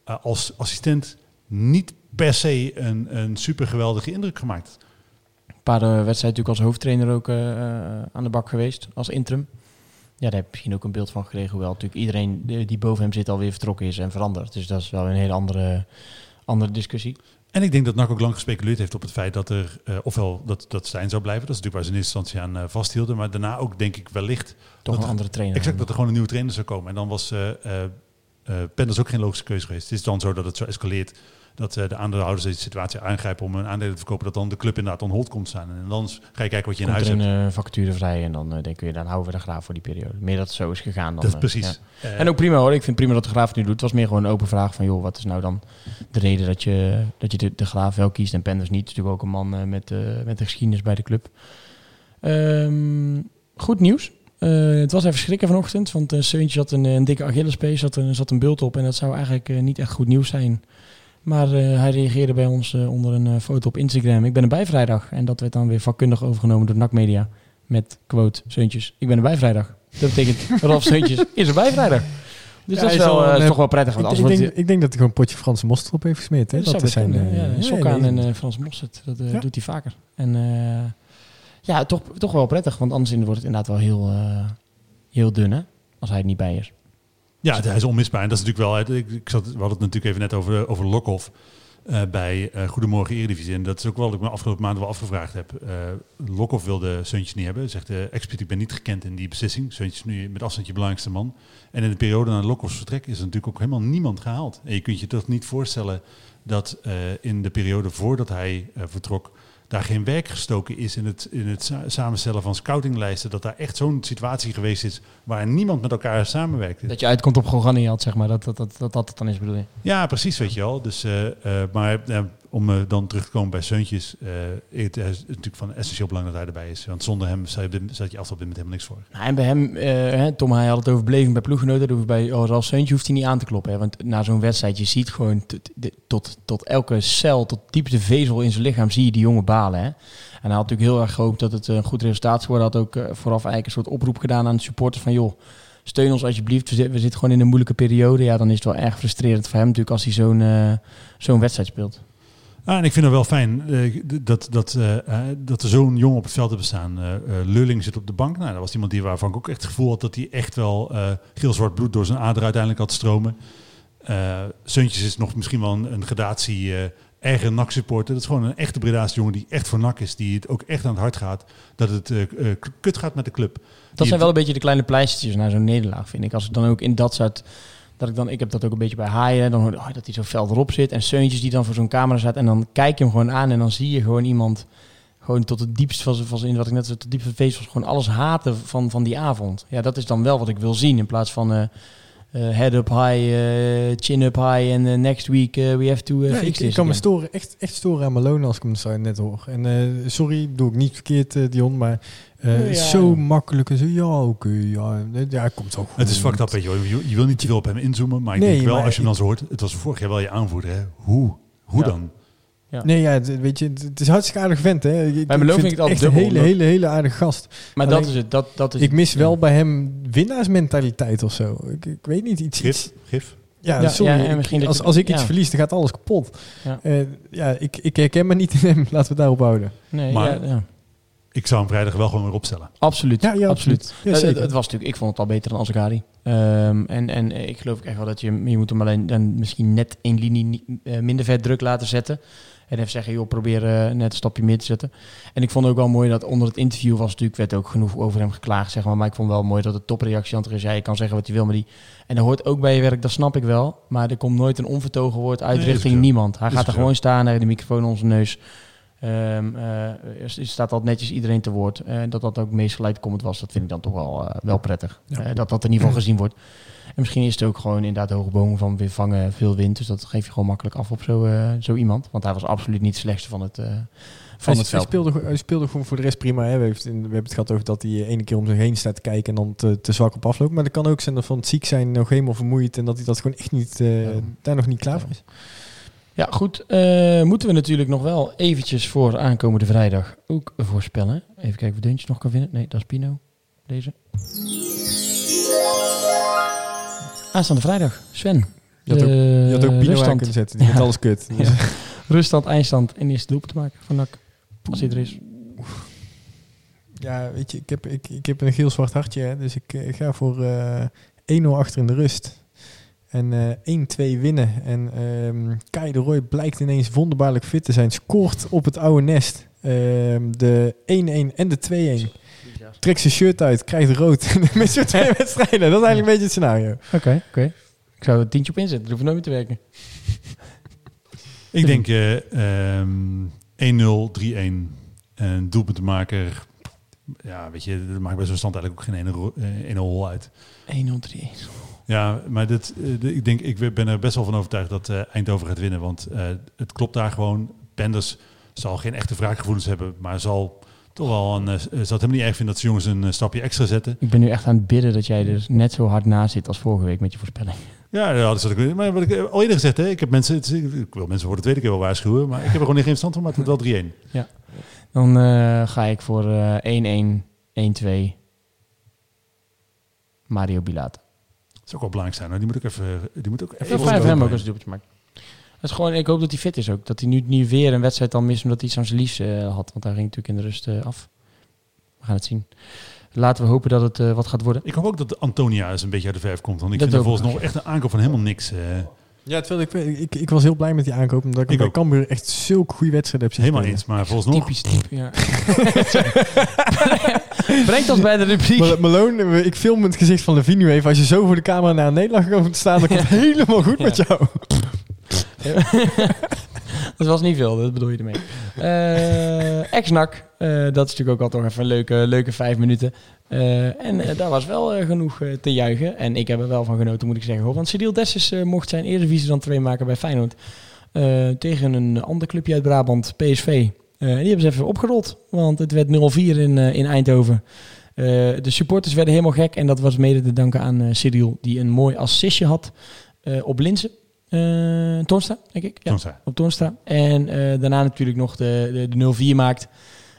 als assistent niet per se een, een super geweldige indruk gemaakt. Een paar eh, wedstrijden natuurlijk als hoofdtrainer ook eh, eh, aan de bak geweest, als interim. Ja, daar heb je misschien ook een beeld van gekregen. Hoewel natuurlijk iedereen die boven hem zit alweer vertrokken is en veranderd. Dus dat is wel een hele andere, andere discussie. En ik denk dat NAC ook lang gespeculeerd heeft op het feit dat er, ofwel dat, dat Stijn zou blijven. Dat is natuurlijk waar ze in eerste instantie aan eh, vasthielden. Maar daarna ook denk ik wellicht Toch Dat- een andere trainer. exact dat er gewoon een nieuwe trainer zou komen. En dan was eh, Penders ook geen logische keuze geweest. Het is dan zo dat het zo escaleert dat eh, de aandeelhouders deze situatie aangrijpen om een aandelen te verkopen. Dat dan de club inderdaad on hold komt staan. En dan ga je kijken wat je in Komt huis er hebt. een eh, vacature vrij en dan eh, denken we, dan houden we de graaf voor die periode. Meer dat het zo is gegaan dan. dat is precies. ja. En ook prima hoor, ik vind prima dat de graaf het nu doet. Het was meer gewoon een open vraag van, joh, wat is nou dan de reden dat je, dat je de, de graaf wel kiest en Penders niet. Het is natuurlijk ook een man met, met de geschiedenis bij de club. Ehm, goed nieuws. Het was even schrikken vanochtend, want uh, Seuntje had een, een dikke Achillespees, zat een, zat een bult op en dat zou eigenlijk niet echt goed nieuws zijn. Maar eh, hij reageerde bij ons eh, onder een eh, foto op Instagram. Ik ben erbij vrijdag. En dat werd dan weer vakkundig overgenomen door NAC Media. Met quote, Seuntjes, ik ben erbij vrijdag. Dat betekent, Ralf Seuntjes is erbij vrijdag. Dus Ja, dat is, wel, zal een, is toch wel prettig. Want Ik, als ik, denk, het- ik denk dat hij gewoon een potje Franse mosterd op heeft gesmeerd. Hè? dat Dat, zou is zijn... eh, ja, ja, sok nee, aan nee. en eh, Frans mosterd. Dat Ja. doet hij vaker. En eh, ja, toch, toch wel prettig. Want anders wordt het inderdaad wel heel, eh, heel dun, hè? Als hij er niet bij is. Ja, hij is onmisbaar. En dat is natuurlijk wel... Ik, zat, we hadden het natuurlijk even net over, over Lokhoff eh, bij eh, Goedemorgen Eredivisie. En dat is ook wel wat ik me afgelopen maanden wel afgevraagd heb. Eh Lokhoff wilde Seuntjes niet hebben. Zegt uh, expliciet, ik ben niet gekend in die beslissing. Seuntjes is nu met afstand je belangrijkste man. En in de periode na Lokhoffs vertrek is er natuurlijk ook helemaal niemand gehaald. En je kunt je toch niet voorstellen dat uh, in de periode voordat hij uh, vertrok daar geen werk gestoken is in het, in het samenstellen van scoutinglijsten. Dat daar echt zo'n situatie geweest is waar niemand met elkaar samenwerkt. Dat je uitkomt op Goganiat, zeg maar. Dat dat, dat, dat dat het dan is, bedoel je? Ja, precies, weet je wel. Dus, uh, uh, maar om dan terug te komen bij Seuntjes. het is natuurlijk van essentieel belang dat hij erbij is. Want zonder hem staat je, staat je afstand met helemaal niks voor. Nou, en bij hem, hè, Tom, hij had het over beleving bij ploeggenoten. Bij oh, Ralf Seuntje hoeft hij niet aan te kloppen. Hè, want na zo'n wedstrijd, je ziet gewoon tot, tot elke cel, tot diepste vezel in zijn lichaam, zie je die jongen balen. Hè? En hij had natuurlijk heel erg gehoopt dat het een goed resultaat zou worden. Had ook vooraf eigenlijk een soort oproep gedaan aan de supporters van joh, steun ons alsjeblieft. We, zitten, gewoon in een moeilijke periode. Ja, dan is het wel erg frustrerend voor hem natuurlijk als hij zo'n zo'n wedstrijd speelt. Ah, en ik vind het wel fijn uh, dat, dat, uh, dat er zo'n jongen op het veld hebben staan. Uh, Lulling zit op de bank. Nou, dat was iemand die waarvan ik ook echt het gevoel had dat hij echt wel geel-zwart bloed door zijn ader uiteindelijk had stromen. Suntjes is nog misschien wel een, een gradatie erger NAC-supporter. Dat is gewoon een echte Breda's jongen die echt voor NAC is. Die het ook echt aan het hart gaat. Dat het uh, kut gaat met de club. Dat zijn wel een beetje de kleine pleistertjes naar zo'n nederlaag, vind ik. Als het dan ook in dat soort... Dat ik, dan, ik heb dat ook een beetje bij Haaien. Dan hoor oh, dat hij zo fel erop zit. En Seuntjes die dan voor zo'n camera staat. En dan kijk je hem gewoon aan. En dan zie je gewoon iemand... Gewoon tot het diepst van zijn, van zijn wat ik net zei, tot het diepste vezels, gewoon alles haten van, van die avond. Ja, dat is dan wel wat ik wil zien. In plaats van uh, uh, head up high, uh, chin up high en uh, next week we have to ja, fix ik, ik kan me storen, echt, echt storen aan Malone als ik hem zo net hoor. En sorry, doe ik niet verkeerd, Dion, maar uh, ja, zo ja. makkelijk en zo, ja, oké, okay, ja, ja, komt ook goed. Het is fucked up, weet je. Je, je wil niet te veel op hem inzoomen, maar ik nee, denk wel, als je hem dan zo hoort, het was vorig jaar wel je aanvoerder, hè. Hoe? Hoe ja. dan? Ja. Nee, ja, het, weet je, het is hartstikke aardig vent, hè. Ik, bij vind ik het dubbel, een hele, hele, hele aardige gast. Maar Alleen, dat is het. Dat, dat is ik mis wel bij hem winnaarsmentaliteit of zo. Ik, ik weet niet, iets... Gif? Gif? Ja, ja, sorry. Ja, en als, als ik iets verlies, dan gaat alles kapot. Ja, uh, ja ik, ik herken me niet in hem. Laten we het daarop houden. Nee, maar, ja, ik zou hem vrijdag wel gewoon weer opstellen. Absoluut. Ja, ja absoluut. Ja, het, het, was natuurlijk, ik vond het al beter dan Azagari. Um, en, en ik geloof echt wel dat je, je moet hem alleen dan misschien net één linie uh, minder vet druk laten zetten. En even zeggen, joh, probeer uh, net een stapje meer te zetten. En ik vond ook wel mooi dat onder het interview was natuurlijk, werd ook genoeg over hem geklaagd, zeg maar. Maar ik vond wel mooi dat de topreactie aan is, ja, je kan zeggen wat je wil, maar die... En dat hoort ook bij je werk, dat snap ik wel. Maar er komt nooit een onvertogen woord uit nee, richting niemand. Hij gaat er gewoon staan, hij heeft de microfoon onder zijn neus. Um, uh, er staat altijd netjes iedereen te woord. Uh, dat dat ook meest gelijkkomend was, dat vind ik dan toch wel, uh, wel prettig. Ja. dat dat in ieder geval gezien wordt. En misschien is het ook gewoon inderdaad hoge bomen van weer vangen veel wind. Dus dat geef je gewoon makkelijk af op zo, zo iemand. Want hij was absoluut niet het slechtste van het, van hij, het veld. Hij speelde, hij speelde gewoon voor de rest prima. Hè. We, hebben, we hebben het gehad over dat hij ene keer om zich heen staat te kijken en dan te, te zwak op afloopt. Maar dat kan ook zijn dat van het ziek zijn nog helemaal vermoeid en dat hij dat gewoon echt niet, ja. daar nog niet klaar voor is. Ja, goed. Uh, moeten we natuurlijk nog wel eventjes voor aankomende vrijdag ook voorspellen. Even kijken of Deuntje nog kan vinden. Nee, dat is Pino. Deze. Aanstaande vrijdag. Sven. Je had ook, je had ook Pino aan kunnen zetten. Die ja. alles kut. Dus. Ja. Ruststand, eindstand en eerste doelpunt te maken van NAC. Als hij er is. Ja, weet je, ik heb, ik, ik heb een geel zwart hartje. Hè, dus ik, ik ga voor uh, 1-0 achter in de rust. En uh, 1-2 winnen. En um, Kai de Roy blijkt ineens wonderbaarlijk fit te zijn. Scoort op het oude nest. Um, de 1-1 en de 2-1. Trekt zijn shirt uit, krijgt rood. Met zo'n twee wedstrijden. Dat is eigenlijk een beetje het scenario. Oké, okay, oké. Okay. Ik zou er tientje op inzetten. Dat hoeft nooit meer te werken. Ik denk uh, um, 1-0, 3-1. En doelpuntenmaker... Ja, weet je, dat maakt bij zo'n stand eigenlijk ook geen 1-0 hol uit. 1-0, 3-1. Ja, maar dit, uh, ik denk, ik ben er best wel van overtuigd dat uh, Eindhoven gaat winnen. Want uh, het klopt daar gewoon. Penders zal geen echte wraakgevoelens hebben, maar zal toch wel een. zal het helemaal niet erg vinden dat ze jongens een stapje extra zetten. Ik ben nu echt aan het bidden dat jij er net zo hard naast zit als vorige week met je voorspelling. Ja, ja dat is wat ik. Maar wat ik al eerder gezegd, hè, ik heb mensen. Het, ik wil mensen voor de tweede keer wel waarschuwen, maar ik heb er gewoon geen verstand van, maar het wordt wel 3-1. Ja. Dan ga ik voor 1-1, 1-2. Mario Bilata. Is ook wel belangrijk zijn. hoor. Die moet ook even... Die moet ook even vijf hem ook lopen. als doelpuntje maakt. Dat is gewoon, ik hoop dat hij fit is ook. Dat hij nu niet weer een wedstrijd dan mist omdat hij iets aan zijn lies eh, had. Want daar ging natuurlijk in de rust eh, af. We gaan het zien. Laten we hopen dat het eh, wat gaat worden. Ik hoop ook dat Antonia eens een beetje uit de verf komt. Want ik Dat vind er ik volgens nog echt een aankoop van helemaal niks. eh, Ja, terwijl ik, ik, ik was heel blij met die aankoop. Omdat ik, Ik bij. Cambuur echt zulke goede wedstrijden heb zien helemaal spelen. eens. Maar volgens nog... Typisch type, ja. Brengt ons bij de rubriek. Mal- Malone, ik film het gezicht van Levine nu even. Als je zo voor de camera naar een nederlaag komt te staan, dan komt het helemaal goed met jou. dat was niet veel, dat bedoel je ermee. Eh Ex-NAC, eh, dat is natuurlijk ook altijd nog even een leuke, leuke vijf minuten. Eh, en daar was wel genoeg te juichen. En ik heb er wel van genoten, moet ik zeggen. Hoor. Want Cyril Dessus mocht zijn Eredivisie dan twee maken bij Feyenoord. Tegen een ander clubje uit Brabant, PSV. Eh, die hebben ze even opgerold, want het werd 0-4 in, eh, in Eindhoven. Eh, de supporters werden helemaal gek en dat was mede te danken aan eh, Cyril, die een mooi assistje had op Linzen. Toornstra, denk ik. Ja, op Toornstra. En daarna natuurlijk nog de, de, de 0-4 maakt.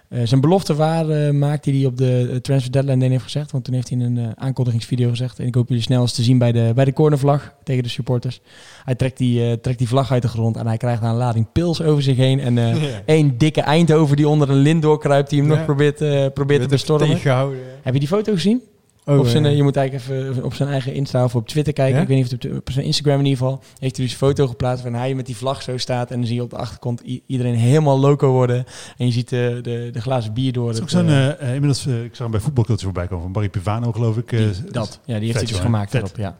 Eh, zijn belofte waar eh, maakte die hij op de eh, transfer deadline day heeft gezegd. Want toen heeft hij in een aankondigingsvideo gezegd. En ik hoop jullie snel eens te zien bij de, bij de cornervlag tegen de supporters. Hij trekt die, trekt die vlag uit de grond en hij krijgt daar een lading pils over zich heen. En eh één dikke Eindhoven die onder een lint doorkruipt. Die hem Ja. nog probeert, probeert te bestormen. Heb je die foto gezien? Oh, op zijn, eh, eh, je moet eigenlijk even op zijn eigen Insta of op Twitter kijken. Ja? Ik weet niet of het op, zijn Instagram in ieder geval. Heeft hij dus een foto geplaatst van hij met die vlag zo staat. En dan zie je op de achtergrond i- iedereen helemaal loco worden. En je ziet de, de, de glazen bier door. Het is ook zo'n, eh, eh, eh, inmiddels, eh, ik zag hem bij voetbalcultuur voorbij komen van Barry Pivano, geloof ik. eh, die- dat, ja, die heeft hij dus gemaakt erop, ja.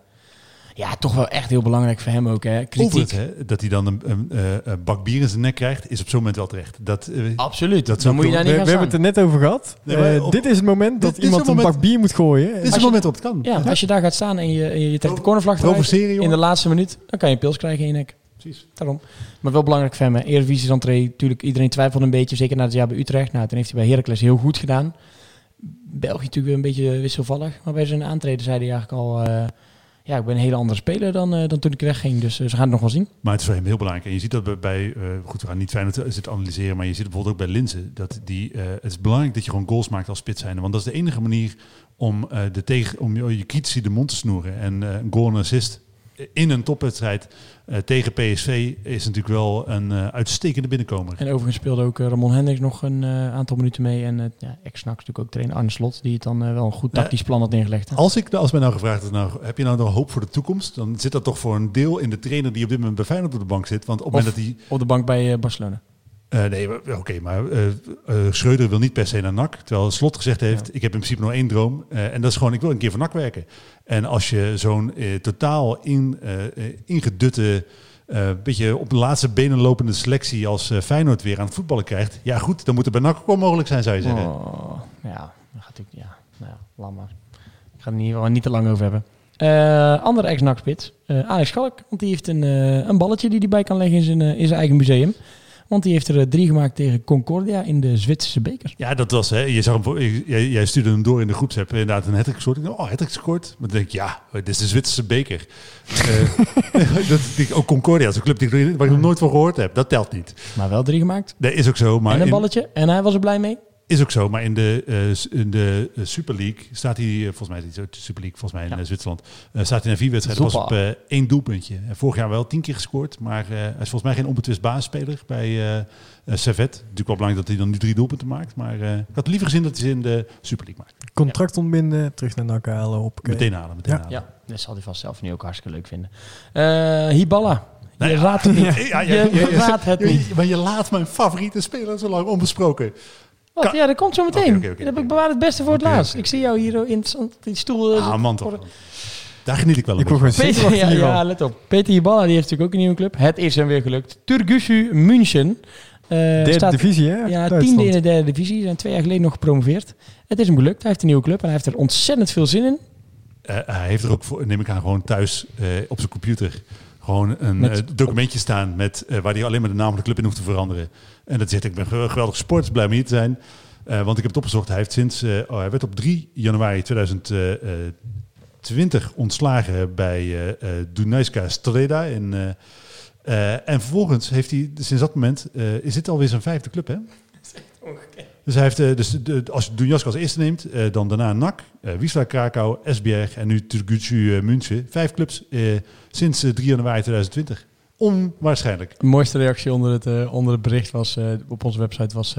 Ja, toch wel echt heel belangrijk voor hem ook, hè. Kritiek. Hè, dat hij dan een, een, eh, een bak bier in zijn nek krijgt, is op zo'n moment wel terecht. Dat, eh, Absoluut, dat dan moet je daar we, niet we gaan hebben het er net over gehad. Nee, maar Eh, op- dit is het moment dat iemand het een moment- bak bier moet gooien. dit is het moment waarop het kan. Ja, als je daar gaat staan en je, je, je trekt de cornervlag eruit in de laatste minuut, dan kan je een pils krijgen in je nek. Precies. Daarom. Maar wel belangrijk voor hem. Eredivisie entree, natuurlijk iedereen twijfelde een beetje. Zeker na het jaar bij Utrecht. Nou, toen heeft hij bij Heracles heel goed gedaan. België natuurlijk weer een beetje wisselvallig. Maar bij zijn aantreden zei hij eigenlijk al... eh, ja, ik ben een hele andere speler dan, eh, dan toen ik wegging. Dus eh, ze gaan het nog wel zien. Maar het is voor hem heel belangrijk. En je ziet dat bij, eh, goed, we gaan niet fijn zitten analyseren, maar je ziet het bijvoorbeeld ook bij Linzen. Dat die, het is belangrijk dat je gewoon goals maakt als spits. Want dat is de enige manier om, de tegen, om je, je de mond te snoeren. En een goal en assist in een topwedstrijd eh, tegen PSV is natuurlijk wel een eh, uitstekende binnenkomer. En overigens speelde ook eh, Ramon Hendricks nog een aantal minuten mee. En ja, ex-NAC natuurlijk ook trainer Arne Slot. Die het dan wel een goed tactisch plan had neergelegd. hè. Als, ik, als mij nou gevraagd is, nou, heb je nou nog hoop voor de toekomst? Dan zit dat toch voor een deel in de trainer die op dit moment bij Feyenoord op de bank zit. Want op Of- dat hij... Op de bank bij Barcelona. Eh, nee, oké, maar eh eh, Schreuder wil niet per se naar NAC. Terwijl Slot gezegd heeft, ik heb in principe nog één droom. en dat is gewoon, ik wil een keer voor NAC werken. En als je zo'n totaal in, ingedutte, beetje op de laatste benen lopende selectie als Feyenoord weer aan het voetballen krijgt. Ja goed, dan moet het bij NAC ook wel mogelijk zijn, zou je zeggen. Oh, ja, dat gaat natuurlijk. Ja, nou ja, laat maar. Ik ga er niet, niet te lang over hebben. Andere ex-nakspits, eh Alex Schalk. Want die heeft een, een balletje die hij bij kan leggen in zijn, in zijn eigen museum. Want die heeft er eh, drie gemaakt tegen Concordia in de Zwitserse beker. Ja, dat was, hè. Je zag hem, jij, jij stuurde hem door in de groepsapp. Inderdaad, een hat gescoord. Ik dacht, oh, hat gescoord. Maar dan denk ik, ja, dit is de Zwitserse beker. Eh, dat, die- ook Concordia is een club die, waar ik nog nooit van gehoord heb. Dat telt niet. Maar wel drie gemaakt. Dat is ook zo. Maar en een balletje. En hij was er blij mee. Is ook zo, maar in de, eh, in de eh, Super League staat hij, eh, volgens mij, is het de Super League, volgens mij in Ja. Zwitserland, staat hij na vier wedstrijden pas op één doelpuntje. En vorig jaar wel tien keer gescoord, maar eh, hij is volgens mij geen onbetwist basisspeler bij Servet. Natuurlijk wel belangrijk dat hij dan nu drie doelpunten maakt, maar eh, ik had liever gezien dat hij ze in de Super League maakt. Contract ontbinden, terug naar NAC halen. Op, Meteen halen, meteen Ja. halen. Ja, dat zal hij vast zelf nu ook hartstikke leuk vinden. Eh Hiballa. Je Nou ja. raadt het niet. Ja, ja, je ja, ja, ja. raadt het niet. Maar je laat mijn favoriete speler zo lang onbesproken. Wat? Ja, dat komt zo meteen. Dat oké. ik bewaard het beste voor het laatst. Ik zie jou hier in die stoel. eh, Ah, man voor- toch. Daar geniet ik wel een Ik word beetje Peter, ja, ja, let op. Peter Hiballa die heeft natuurlijk ook een nieuwe club. Het is hem weer gelukt. Turgusu München. Eh, Derde staat, divisie, hè? Ja, Duitsland. tiende in de derde divisie. Zijn twee jaar geleden nog gepromoveerd. Het is hem gelukt. Hij heeft een nieuwe club en hij heeft er ontzettend veel zin in. Eh, hij heeft er ook, voor, neem ik aan, gewoon thuis eh, op zijn computer gewoon een Met- eh, documentje staan met, eh, waar hij alleen maar de naam van de club in hoeft te veranderen. En dat zegt, ik ben ge- geweldig sport, blij om hier te zijn. Eh, want ik heb het opgezocht, hij heeft sinds, eh, oh, hij werd op 3 januari 2020 ontslagen bij eh eh Dunajska Streda. In, eh, eh, en vervolgens heeft hij, sinds dat moment, eh, is dit alweer zijn vijfde club, hè? Dus hij heeft, eh, dus de, als je Dunjask als eerste neemt, eh, dan daarna NAC, eh Wisla Krakau, Esbjerg en nu Turgutsu München. Vijf clubs sinds eh, 3 januari 2020. Onwaarschijnlijk. De mooiste reactie onder het, onder het bericht was, op onze website was...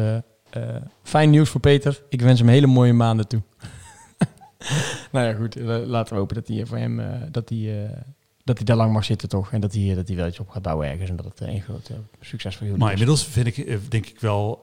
fijn nieuws voor Peter. Ik wens hem hele mooie maanden toe. nou ja, goed. laten we hopen dat hij voor hem... dat hij, dat hij daar lang mag zitten toch. En dat hij, dat hij wel iets op gaat bouwen ergens. En dat het een groot succes voor jullie Maar is. inmiddels vind ik, denk ik wel,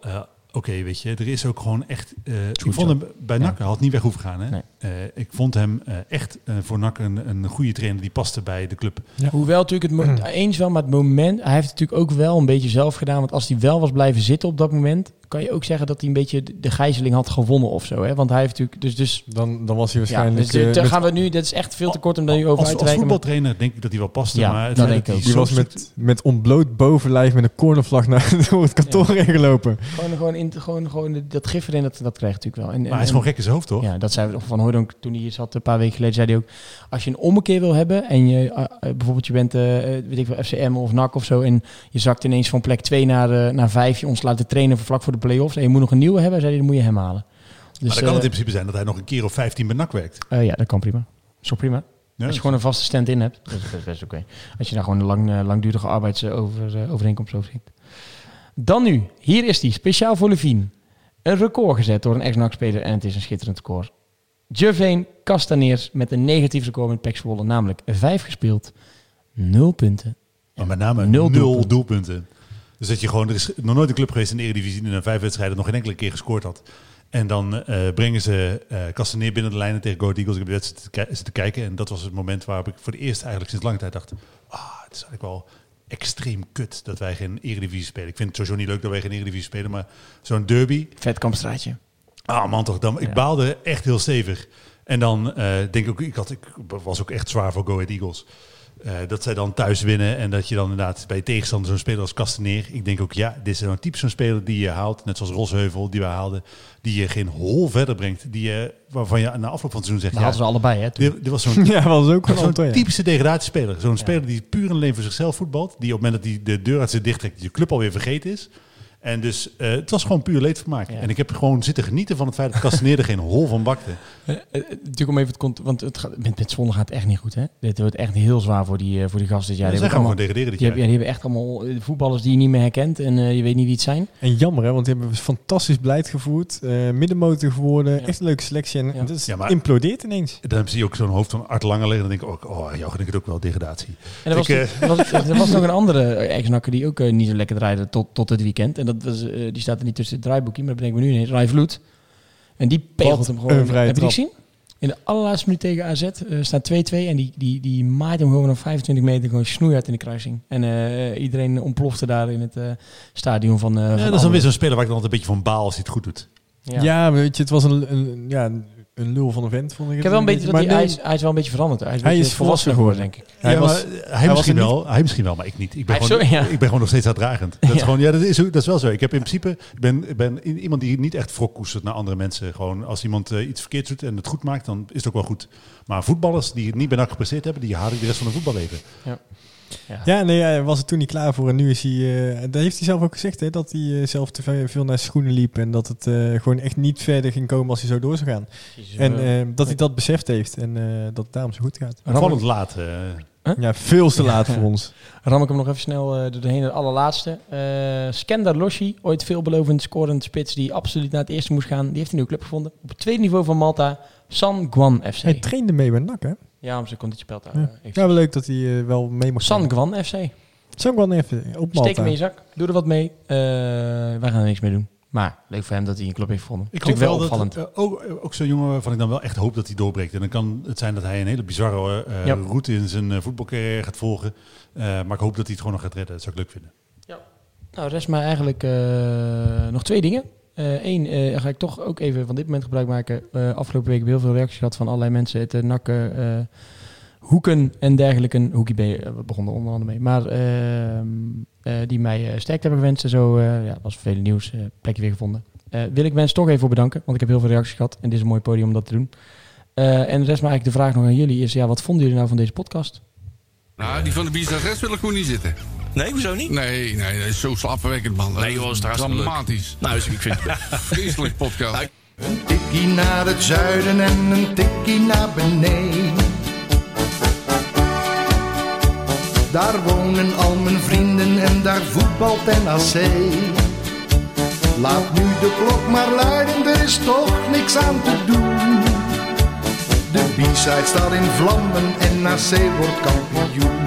oké, weet je, er is ook gewoon echt... eh, ik vond hem bij NAC, hij had niet weg hoeven gaan. Hè? Nee. Eh, ik vond hem eh, echt voor NAC een, een goede trainer die paste bij de club. Hoewel natuurlijk het eens wel, maar het moment, hij heeft het natuurlijk ook wel een beetje zelf gedaan. Want als hij wel was blijven zitten op dat moment, kan je ook zeggen dat hij een beetje de- de gijzeling had gewonnen of zo. Hè? Want hij heeft natuurlijk, dus, dus Dan, dan was hij ja, waarschijnlijk... dus, eh, daar met- gaan we nu, dat is echt veel te kort om daar nu over Als, uit te als voetbaltrainer denk ik dat hij wel paste. Ja, maar het dat denk ik hij ook. die was met, met ontbloot bovenlijf met een cornervlag naar door het kantoor ingelopen. Gewoon, gewoon, in, gewoon, gewoon dat gif erin, dat, dat krijgt natuurlijk wel. En, Maar hij is gewoon gek in zijn hoofd, toch? Ja, dat zei we van Hooydonk toen hij hier zat een paar weken geleden. Zei hij ook, als je een ommekeer wil hebben en je eh, eh, bijvoorbeeld je bent, eh, eh, weet ik wel, FCM of NAC of zo. En je zakt ineens van plek 2 naar, naar 5. Je ons laten trainen voor vlak voor de play-offs. En je moet nog een nieuwe hebben, zei hij, dan moet je hem halen. Dus, maar dan kan het eh, in principe zijn dat hij nog een keer of 15 bij NAC werkt. eh, ja, dat kan prima. Is toch prima? Ja, Als je gewoon een vaste stand in hebt, dat is best, best oké. Als je daar gewoon een lang, eh, langdurige arbeidsovereenkomst over ziet. Dan nu, hier is die, speciaal voor Levine. Een record gezet door een ex-NAC-speler en het is een schitterend record. Jerveen Castaneers met een negatief record met Pek Zwolle, namelijk 5 gespeeld, 0 punten. Maar met name Nul nul, doelpunten. doelpunten. Dus dat je gewoon, er is nog nooit een club geweest in de Eredivisie die in vijf wedstrijden nog geen enkele keer gescoord had. En dan eh, brengen ze eh Castaneer binnen de lijnen tegen Go Ahead Eagles. Ik heb de wedstrijd te zitten kijken en dat was het moment waarop ik voor het eerst eigenlijk sinds lange tijd dacht, ah, het is eigenlijk wel extreem kut dat wij geen Eredivisie spelen. Ik vind het sowieso niet leuk dat wij geen Eredivisie spelen, maar zo'n derby, Vetkampstraatje. Ah man, toch dan. Ik Ja. baalde echt heel stevig. En dan eh, denk ik ook, ik, had, ik was ook echt zwaar voor Go Ahead Eagles. Eh, dat zij dan thuis winnen en dat je dan inderdaad bij tegenstander zo'n speler als Castaneer. Ik denk ook, ja, dit is een type zo'n speler die je haalt, net zoals Rosheuvel die we haalden, die je geen hol verder brengt. Die je, waarvan je na afloop van het seizoen zegt, Dat ja, hadden ze allebei, hè? dit, dit was zo'n Ja, was ook Zo'n typische degradatiespeler. Zo'n speler die puur en alleen voor zichzelf voetbalt. Die op het moment dat hij de deur uit zich dichttrekt, je club alweer vergeten is. En dus eh, het was gewoon puur leedvermaak. Ja. En ik heb gewoon zitten genieten van het feit dat Castaneer er geen hol van bakte. Eh, eh, natuurlijk om even het cont- want het gaat, met, met Zwolle gaat het echt niet goed, hè? Dit wordt echt heel zwaar voor die, eh, voor die gasten dit jaar. Ja, Die hebben gewoon degraderen dit die jaar. hebben, ja, die hebben echt allemaal voetballers die je niet meer herkent en eh, je weet niet wie het zijn. En jammer, hè, want die hebben fantastisch beleid gevoerd. eh, middenmotor geworden. Ja. Echt een leuke selectie. En Ja. dat is Ja, maar- implodeert ineens. En dan zie je ook zo'n hoofd van Art Lange liggen. Dan denk ik ook, oh, jou gun ik het ook wel, degradatie. En er was, Ik, er was, er was nog een andere ex-nakker die ook niet zo lekker draaide tot, tot het weekend. En dat was, eh, die staat er niet tussen het draaiboekje, maar dat bedenk ik me nu ineens. Rai Vloed. En die pegelt hem gewoon. een vrije Heb je die gezien? In de allerlaatste minuut tegen AZ eh, staat 2-2 en die, die, die maait hem gewoon op 25 meter gewoon snoeihard in de kruising. En eh, iedereen ontplofte daar in het eh, stadion van, eh Ja, van dat is dan weer zo'n speler waar ik dan altijd een beetje van baal als hij het goed doet. Ja, maar weet je, het was een, een, ja, een lul van een vent, vond ik Ik het heb wel een beetje dat hij, is, hij is wel een beetje veranderd. Hij is, een Hij beetje is volwassener volwassen geworden, denk ik. Hij ja, was- hij, hij was misschien er wel, hij misschien wel, maar ik niet. Ik ben, gewoon, ja. ik ben gewoon nog steeds uitdragend. Dat, is gewoon, ja, dat, is, dat is wel zo. Ik heb in principe, ik ben, ik ben iemand die niet echt wrok koestert naar andere mensen. Gewoon als iemand eh, iets verkeerd doet en het goed maakt, dan is het ook wel goed. Maar voetballers die het niet bij NAC gepresteerd hebben, die haal ik de rest van hun voetballeven. Ja, nee, hij was er toen niet klaar voor. En nu is hij... eh dat heeft hij zelf ook gezegd, hè. Dat hij eh, zelf te ve- veel naar zijn schoenen liep. En dat het eh, gewoon echt niet verder ging komen als hij zo door zou gaan. En eh, dat hij dat beseft heeft. En eh, dat het daarom zo goed gaat. Opvallend laat. eh. Ja, veel te laat voor ons. Ram ik hem nog even snel uh, doorheen de allerlaatste. Uh, Skender Loshi, ooit veelbelovend scorend spits die absoluut naar het eerste moest gaan. Die heeft een nieuwe club gevonden. Op het tweede niveau van Malta, San Guan FC. Hij trainde mee bij NAC, hè? Ja, om zijn conditje pelt Ja. ja, wel leuk dat hij uh, wel mee mocht San Guan FC. San Guan FC, op Malta. Steek hem in je zak, doe er wat mee. Uh, wij gaan er niks mee doen. Maar leuk voor hem dat hij een club heeft gevonden. Ik hoop wel opvallend. dat, uh, ook, ook zo'n jongen waarvan ik dan wel echt hoop dat hij doorbreekt. En dan kan het zijn dat hij een hele bizarre uh, Ja. route in zijn uh, voetbalcarrière gaat volgen. Uh, maar ik hoop dat hij het gewoon nog gaat redden. Dat zou ik leuk vinden. Nou, rest maar eigenlijk uh, nog twee dingen. Eén, uh, ga ik toch ook even van dit moment gebruik maken. Uh, afgelopen week heb ik heel veel reacties gehad van allerlei mensen. Het nakken, hoeken en dergelijke. Hoekie uh, begonnen onder andere mee. Maar uh, die mij sterk hebben gewenst. En zo ja, was veel nieuws. plekje weer gevonden. wil ik mensen toch even voor bedanken. Want ik heb heel veel reacties gehad. En dit is een mooi podium om dat te doen. en de rest maar eigenlijk de vraag nog aan jullie is... Ja, wat vonden jullie nou van deze podcast? Nou, die van de Bies adres wil ik gewoon niet zitten. Nee, hoezo niet? Nee, nee, dat is zo slaapverwekkend, man. Nee, joh, dat is. Dramatisch. Nou, dus ik vind het... Vreselijk podcast. Nou, Een tikkie naar het zuiden en een tikkie naar beneden. Daar wonen al mijn vrienden en daar voetbalt NAC. Laat nu de klok maar luiden, er is toch niks aan te doen. De B-side staat in vlammen en NAC wordt kampioen.